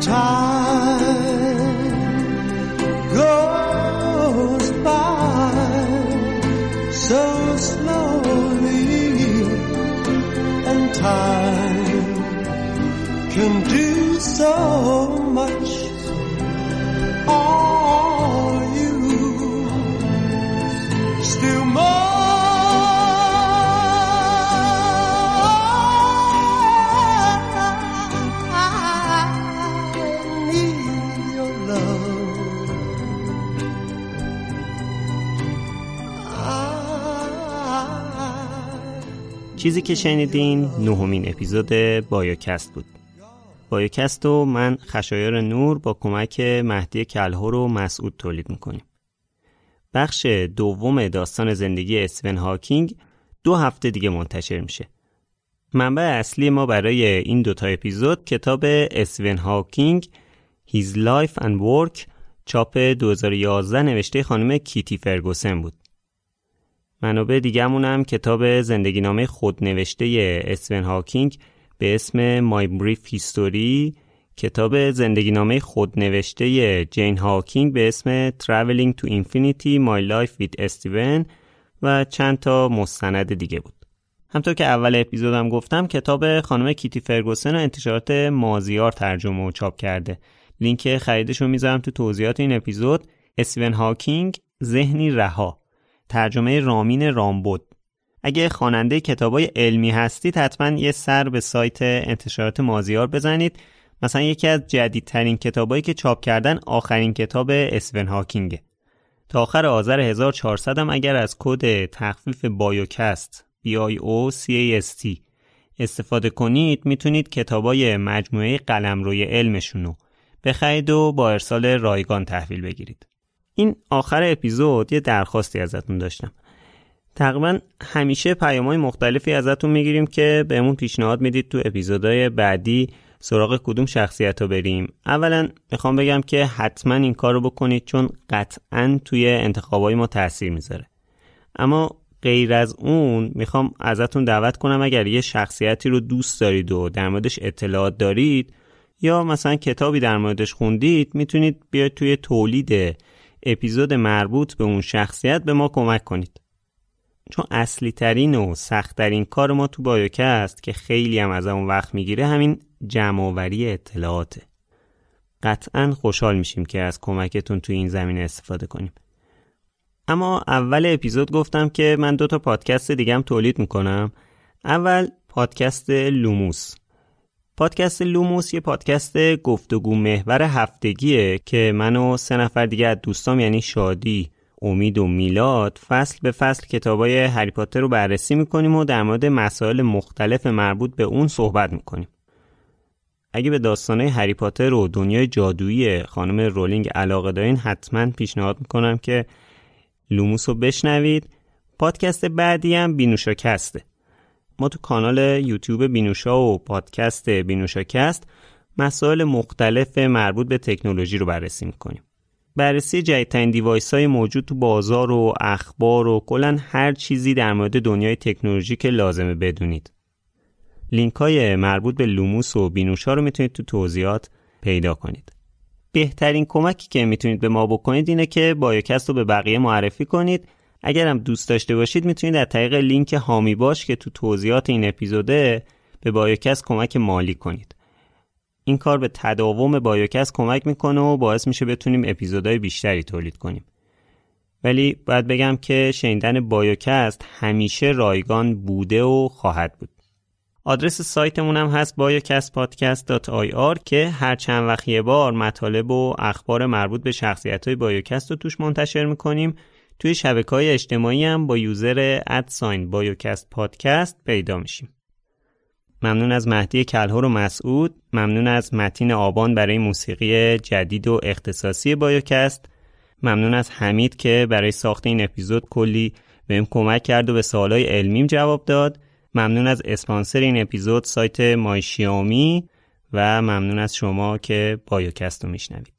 Time goes by so slowly, and time can do so چیزی که شنیدین نهمین اپیزود بایوکست بود. بایوکست رو من خشایار نور با کمک مهدی کلهور و مسعود تولید می‌کنیم. بخش دوم داستان زندگی اسون هاکینگ دو هفته دیگه منتشر میشه. منبع اصلی ما برای این دوتا اپیزود کتاب اسون هاکینگ His Life and Work چاپ 2011 نوشته خانم کیتی فرگوسن بود. منابع دیگه‌مون هم کتاب زندگی نامه خودنوشته اسون هاکینگ به اسم مای بریف هیستوری کتاب زندگی نامه خودنوشته جین هاکینگ به اسم Traveling to Infinity My Life with Steven و چند تا مستند دیگه بود. همطور که اول اپیزودم گفتم کتاب خانم کیتی فرگوسن و انتشارات مازیار ترجمه و چاپ کرده. لینک خریدش رو می‌ذارم تو توضیحات این اپیزود. اسون هاکینگ ذهنی رها ترجمه رامین رامبود اگه خواننده کتابای علمی هستید حتما یه سر به سایت انتشارات مازیار بزنید. مثلا یکی از جدیدترین کتابایی که چاپ کردن آخرین کتاب اسون هاکینگه. تا آخر آذر 1400 هم اگر از کد تخفیف بایوکست B-I-O-C-A-S-T استفاده کنید می‌تونید کتابای مجموعه قلمروی علمشون رو بخرید و با ارسال رایگان تحویل بگیرید. این آخر اپیزود یه درخواستی ازتون داشتم. تقریبا همیشه پیامهای مختلفی ازتون می‌گیریم که بهمون پیشنهاد می‌دید تو اپیزودهای بعدی سراغ کدوم شخصیت رو بریم. اولا می‌خوام بگم که حتما این کار رو بکنید چون قطعا توی انتخابای ما تاثیر می‌ذاره. اما غیر از اون می‌خوام ازتون دعوت کنم اگر یه شخصیتی رو دوست دارید و در موردش اطلاعات دارید یا مثلا کتابی در موردش خوندید می‌تونید بیاید توی تولید اپیزود مربوط به اون شخصیت به ما کمک کنید. چون اصلی ترین و سخت ترین کار ما تو بایوکست که خیلی هم از اون وقت می‌گیره همین جمعآوری اطلاعاته. قطعا خوشحال میشیم که از کمکتون تو این زمینه استفاده کنیم. اما اول اپیزود گفتم که من دو تا پادکست دیگه تولید می‌کنم. اول پادکست لوموس. پادکست لوموس یه پادکست گفتگو محور هفتگیه که من و سه نفر دیگه از دوستام یعنی شادی امید و میلاد فصل به فصل کتابای هری پاتر رو بررسی می‌کنیم و در مورد مسائل مختلف مربوط به اون صحبت می‌کنیم. اگه به داستانه هری پاتر و دنیای جادویی خانم رولینگ علاقه دارین حتما پیشنهاد می‌کنم که لوموس رو بشنوید. پادکست بعدی هم بینوشاکسته ما تو کانال یوتیوب بینوشا و پادکست بینوشاکست مسائل مختلف مربوط به تکنولوژی رو بررسی می‌کنیم. بررسی جدیدترین device های موجود تو بازار و اخبار و کلا هر چیزی در مورد دنیای تکنولوژی که لازمه بدونید. لینک های مربوط به لوموس و بینوشا رو می‌تونید تو توضیحات پیدا کنید. بهترین کمکی که می‌تونید به ما بکنید اینه که بایوکست رو به بقیه معرفی کنید اگر هم دوست داشته باشید می‌تونید از طریق لینک حامی باش که تو توضیحات این اپیزوده به بایوکست کمک مالی کنید. این کار به تداوم بایوکست کمک می‌کنه و باعث میشه بتونیم اپیزودهای بیشتری تولید کنیم. ولی باید بگم که شنیدن بایوکست همیشه رایگان بوده و خواهد بود. آدرس سایتمون هم هست biocastpodcast.ir که هر چند وقت یه بار مطالب و اخبار مربوط به شخصیت های بایوکست رو توش منتشر می‌کنیم. توی شبکه های اجتماعی هم با user at sign بایوکست پادکست پیدا میشیم. ممنون از مهدی کلهور و مسعود. ممنون از متین آبان برای موسیقی جدید و اختصاصی بایوکست. ممنون از حمید که برای ساخت این اپیزود کلی بهم کمک کرد و به سوالای علمیم جواب داد. ممنون از اسپانسر این اپیزود سایت مایشیامی و ممنون از شما که بایوکست رو میشنوید.